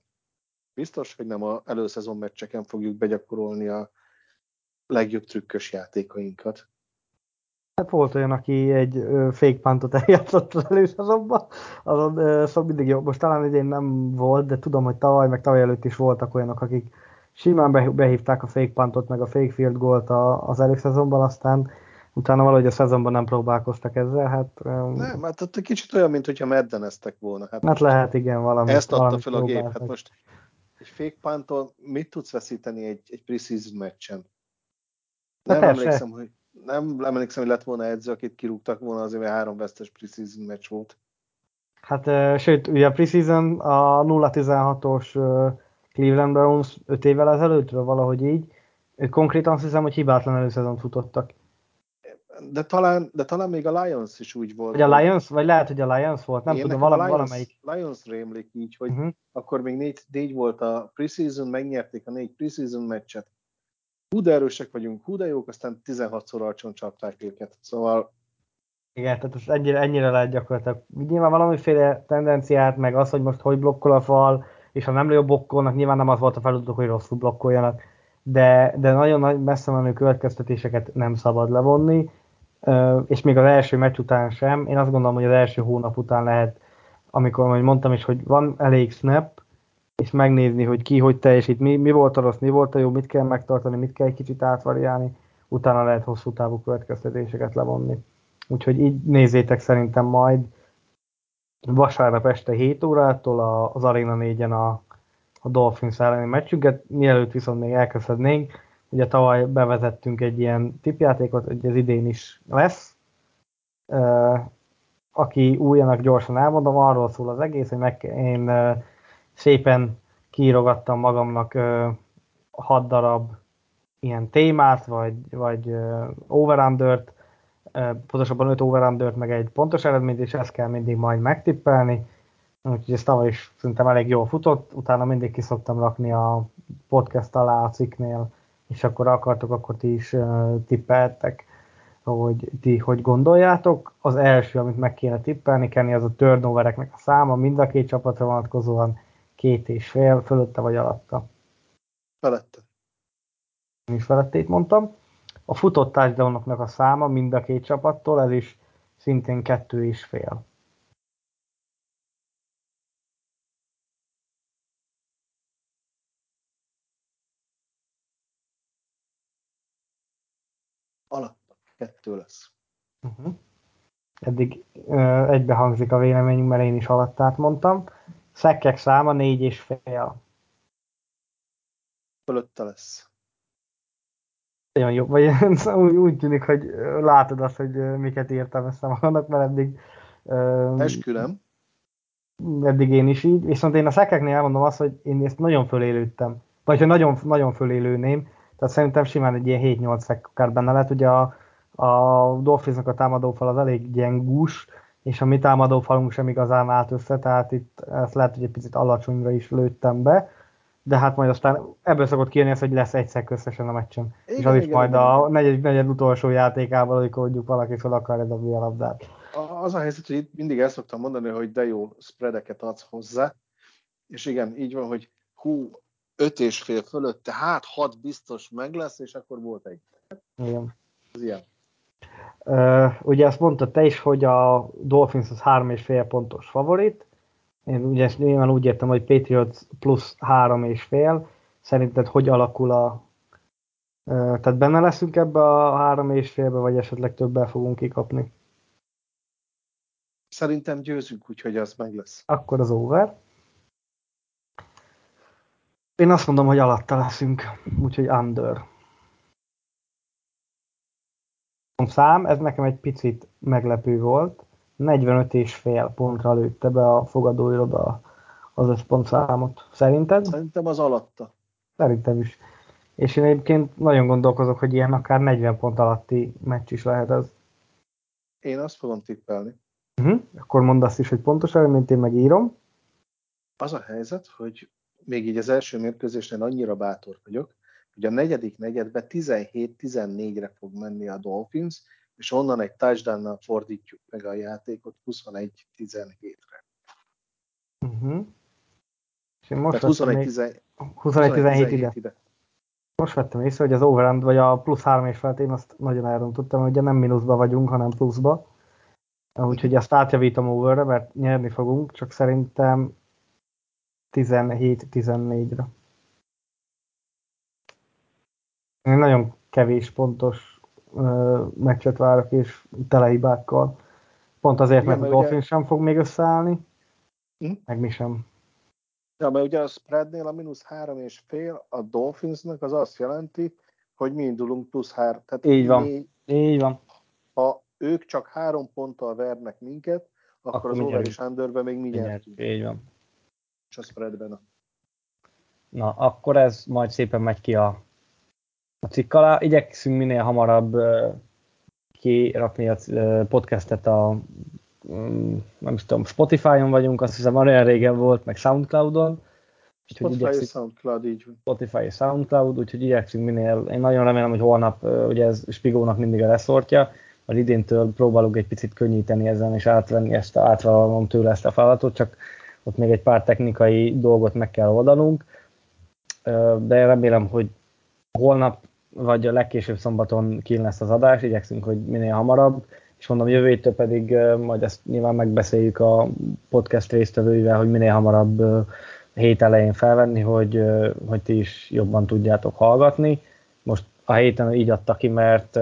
Speaker 2: Biztos, hogy nem a előszezon meccseken fogjuk begyakorolni a legjobb trükkös játékainkat.
Speaker 1: Hát volt olyan, aki egy fake puntot eljátszott az előszezonban, azon szóval mindig jó. Most talán idén nem volt, de tudom, hogy tavaly, meg tavaly előtt is voltak olyanok, akik simán behívták a fake puntot, meg a fake field goalt az előszezonban, aztán utána valahogy a szezonban nem próbálkoztak ezzel, hát...
Speaker 2: Nem, hát ott kicsit olyan, mint hogyha meddeneztek volna.
Speaker 1: Hát, hát lehet, igen, valami.
Speaker 2: Ezt adta fel a gép, hát most egy fake puntól mit tudsz veszíteni egy, egy preseason meccsen? Nem emlékszem, hogy nem emlékszem, hogy lett volna edző, akit kirúgtak volna azért, mert három vesztes preseason meccs volt.
Speaker 1: Hát, sőt, ugye a preseason a 0-16-os Cleveland Browns 5 évvel ezelőttről valahogy így, ők konkrétan azt hiszem, hogy hibátlan előszezont futottak.
Speaker 2: De talán, de talán még a Lions is úgy volt.
Speaker 1: Vagy a Lions, vagy lehet, hogy a Lions volt, nem Én tudom, valami,
Speaker 2: Lions,
Speaker 1: valamelyik.
Speaker 2: Lions rémlik így, hogy uh-huh. akkor még négy, négy volt a preseason, megnyerték a négy preseason meccset, hú de erősek vagyunk, hú de jók, aztán 16-szor alcson csapták őket. Szóval
Speaker 1: igen, tehát ez ennyire, ennyire lehet gyakorlatilag. Nyilván valamiféle tendenciát, meg az, hogy most hogy blokkol a fal, és ha nem jobb blokkolnak, nyilván nem az volt a feladatuk, hogy rosszul blokkoljanak, de, de nagyon nagy messze menő következtetéseket nem szabad levonni, és még az első meccs után sem. Én azt gondolom, hogy az első hónap után lehet, amikor, majd mondtam is, hogy van elég snap, és megnézni, hogy ki hogy teljesít, mi, mi volt a rossz, mi volt a jó, mit kell megtartani, mit kell egy kicsit átvariálni, utána lehet hosszú távú következtetéseket levonni. Úgyhogy így nézzétek szerintem majd vasárnap este 7 órától az Arena 4-en a, a Dolphins elleni meccsünket, mielőtt viszont még elkezdhetnénk, ugye tavaly bevezettünk egy ilyen tipjátékot, hogy ez idén is lesz. Aki újjanak gyorsan elmondom, arról szól az egész, hogy meg, én szépen kiírogattam magamnak hat darab ilyen témát, vagy, vagy over pontosabban öt over meg egy pontos eredményt, és ezt kell mindig majd megtippelni. Úgyhogy ez tavaly is szerintem elég jól futott, utána mindig ki szoktam rakni a podcast alá a cikknél, és akkor akartok, akkor ti is tippeltek, hogy ti hogy gondoljátok. Az első, amit meg kéne tippelni, Kenny, az a turnovereknek a száma, mind a két csapatra vonatkozóan, két és fél, fölötte vagy alatta?
Speaker 2: Felette.
Speaker 1: Én is felettét mondtam. A futott touchdownoknak a száma mind a két csapattól, ez is szintén kettő és fél.
Speaker 2: Alatta. Kettő lesz.
Speaker 1: Uh-huh. Eddig uh, egybehangzik a véleményünk, mert én is alattát mondtam. Szekkek száma négy és fél.
Speaker 2: Fölötte lesz.
Speaker 1: Nagyon jó. Vagy úgy, úgy tűnik, hogy látod azt, hogy miket írtam össze magamnak, mert eddig...
Speaker 2: Eskülem.
Speaker 1: Eddig én is így. Viszont én a szekeknél elmondom azt, hogy én ezt nagyon fölélődtem. Vagy hogy nagyon, nagyon fölélőném. Tehát szerintem simán egy ilyen 7-8 szek akár benne lehet. Ugye a, a Dolphinsnak a támadófal az elég gyengús, és a mi támadófalunk sem igazán állt össze, tehát itt ezt lehet, hogy egy picit alacsonyra is lőttem be, de hát majd aztán ebből szokott kijönni az, hogy lesz egyszer összesen a meccsen. Igen, és az igen, is majd igen, a igen. Negyed, negyed utolsó játékával, amikor mondjuk valaki fel akarja dobni a labdát.
Speaker 2: Az a helyzet, hogy itt mindig el szoktam mondani, hogy de jó spreadeket adsz hozzá, és igen, így van, hogy hú, öt és fél fölött, hát hat biztos meg lesz, és akkor volt egy.
Speaker 1: Igen.
Speaker 2: Ez ilyen.
Speaker 1: Uh, ugye azt mondta te is, hogy a Dolphins az három és fél pontos favorit. Én ugye ezt nyilván úgy értem, hogy Patriots plusz három és fél. Szerinted hogy alakul a... Tehát benne leszünk ebbe a három és félbe, vagy esetleg többel fogunk kikapni?
Speaker 2: Szerintem győzünk, úgyhogy az meg lesz.
Speaker 1: Akkor az over. Én azt mondom, hogy alatta leszünk, úgyhogy under. szám, ez nekem egy picit meglepő volt. 45 és fél pontra lőtte be a fogadóiroda az összpontszámot. Szerinted?
Speaker 2: Szerintem az alatta.
Speaker 1: Szerintem is. És én egyébként nagyon gondolkozok, hogy ilyen akár 40 pont alatti meccs is lehet ez.
Speaker 2: Én azt fogom tippelni.
Speaker 1: Uh-huh. Akkor mondd azt is, hogy pontos eredményt én megírom.
Speaker 2: Az a helyzet, hogy még így az első mérkőzésnél annyira bátor vagyok, hogy a negyedik negyedben 17-14-re fog menni a Dolphins, és onnan egy touchdown fordítjuk meg a játékot 21-17-re.
Speaker 1: Uh-huh.
Speaker 2: És én most 21-17
Speaker 1: ide. ide. Most vettem észre, hogy az overend, vagy a plusz három és felt, én azt nagyon elrontottam, hogy ugye nem mínuszba vagyunk, hanem pluszba. Úgyhogy ezt átjavítom overre, mert nyerni fogunk, csak szerintem 17-14-re. Én nagyon kevés pontos meccset várok, és telehibákkal. Pont azért, Igen, mert a Dolphin ugye... sem fog még összeállni, hm? meg mi sem.
Speaker 2: Ja, mert ugye a spreadnél a mínusz három és fél a Dolphinsnak az azt jelenti, hogy mi indulunk plusz három.
Speaker 1: Tehát Így van. Mi, Így van.
Speaker 2: Ha ők csak három ponttal vernek minket, akkor, akkor az over és underben még mi nyertünk.
Speaker 1: Így van.
Speaker 2: És a spreadben.
Speaker 1: Na, akkor ez majd szépen megy ki a, a cikk alá. Igyekszünk minél hamarabb kirakni a podcastet a um, nem is tudom, Spotify-on vagyunk, azt hiszem olyan régen volt, meg Soundcloud-on.
Speaker 2: Spotify és Soundcloud, így van.
Speaker 1: Spotify és Soundcloud, úgyhogy igyekszünk minél, én nagyon remélem, hogy holnap, ugye ez Spigónak mindig a leszortja, az idéntől próbálunk egy picit könnyíteni ezen, és átvenni ezt, a, átvállalom tőle ezt a feladatot, csak ott még egy pár technikai dolgot meg kell oldanunk, de remélem, hogy holnap vagy a legkésőbb szombaton kín lesz az adás, igyekszünk, hogy minél hamarabb, és mondom, jövő héttől pedig majd ezt nyilván megbeszéljük a podcast résztvevőivel, hogy minél hamarabb hét elején felvenni, hogy, hogy ti is jobban tudjátok hallgatni. Most a héten így adta ki, mert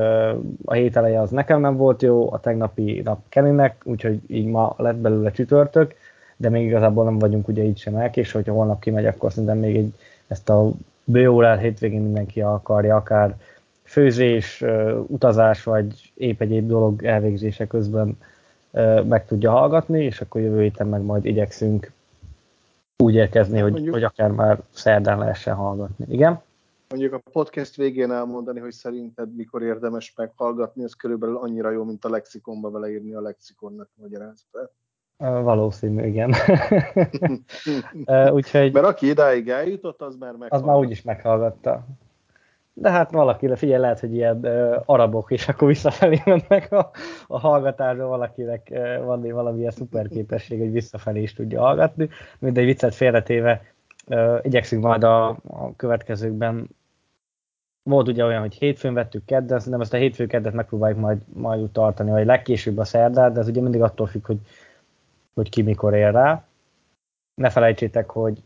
Speaker 1: a hét eleje az nekem nem volt jó, a tegnapi nap Keninek, úgyhogy így ma lett belőle csütörtök, de még igazából nem vagyunk ugye így sem elkés, hogyha holnap kimegy, akkor szerintem még egy, ezt a bőórát hétvégén mindenki akarja, akár főzés, utazás, vagy épp egyéb dolog elvégzése közben meg tudja hallgatni, és akkor jövő héten meg majd igyekszünk úgy érkezni, hogy, hogy akár már szerdán lehessen hallgatni. Igen?
Speaker 2: Mondjuk a podcast végén elmondani, hogy szerinted mikor érdemes meghallgatni, ez körülbelül annyira jó, mint a lexikonba beleírni a lexikonnak magyarázatát.
Speaker 1: Valószínű, igen. Úgyhogy,
Speaker 2: Mert aki idáig eljutott, az már meghallgatta.
Speaker 1: Az már úgyis meghallgatta. De hát valakire, figyelj, lehet, hogy ilyen uh, arabok, és akkor visszafelé mennek a, a hallgatásra, valakinek uh, van valamilyen szuper képesség, hogy visszafelé is tudja hallgatni. Mindegy viccet félretéve, uh, igyekszünk majd a, a következőkben volt ugye olyan, hogy hétfőn vettük kedden, szerintem ezt a hétfő keddet megpróbáljuk majd, majd úgy tartani, vagy legkésőbb a szerdát, de ez ugye mindig attól függ, hogy, hogy ki mikor ér rá. Ne felejtsétek, hogy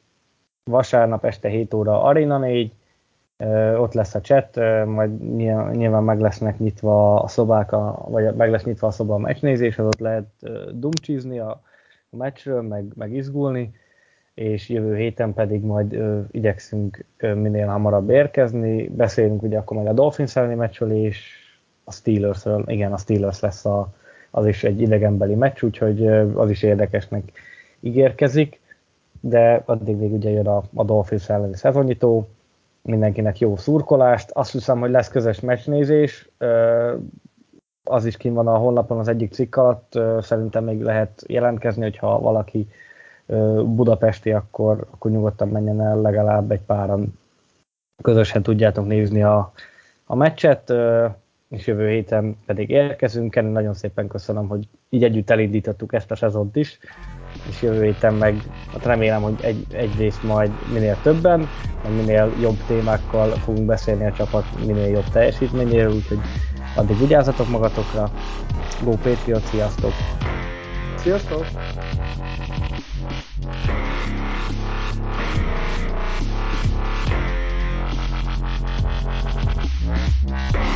Speaker 1: vasárnap este 7 óra Arena 4, ott lesz a chat, majd nyilván meg lesznek nyitva a szobák, a, vagy meg lesz nyitva a szoba a meccsnézés, az ott lehet dumcsizni a, meccsről, meg, meg izgulni, és jövő héten pedig majd ö, igyekszünk ö, minél hamarabb érkezni. Beszélünk ugye akkor meg a Dolphins elleni meccsről, és a Steelersről, igen, a Steelers lesz a, az is egy idegenbeli meccs, úgyhogy az is érdekesnek ígérkezik, de addig még ugye jön a, a Dolphins elleni szezonnyitó, mindenkinek jó szurkolást. Azt hiszem, hogy lesz közös meccsnézés, az is kint van a honlapon az egyik cikk alatt, szerintem még lehet jelentkezni, hogyha valaki budapesti, akkor, akkor nyugodtan menjen el legalább egy páran. Közösen tudjátok nézni a, a meccset, és jövő héten pedig érkezünk. Én nagyon szépen köszönöm, hogy így együtt elindítottuk ezt a sezont is, és jövő héten meg hát remélem, hogy egy, egy egyrészt majd minél többen, minél jobb témákkal fogunk beszélni a csapat minél jobb teljesítményéről, úgyhogy addig vigyázzatok magatokra. Go Patriot, sziasztok!
Speaker 2: Sziasztok! Thank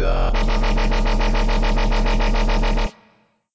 Speaker 2: が。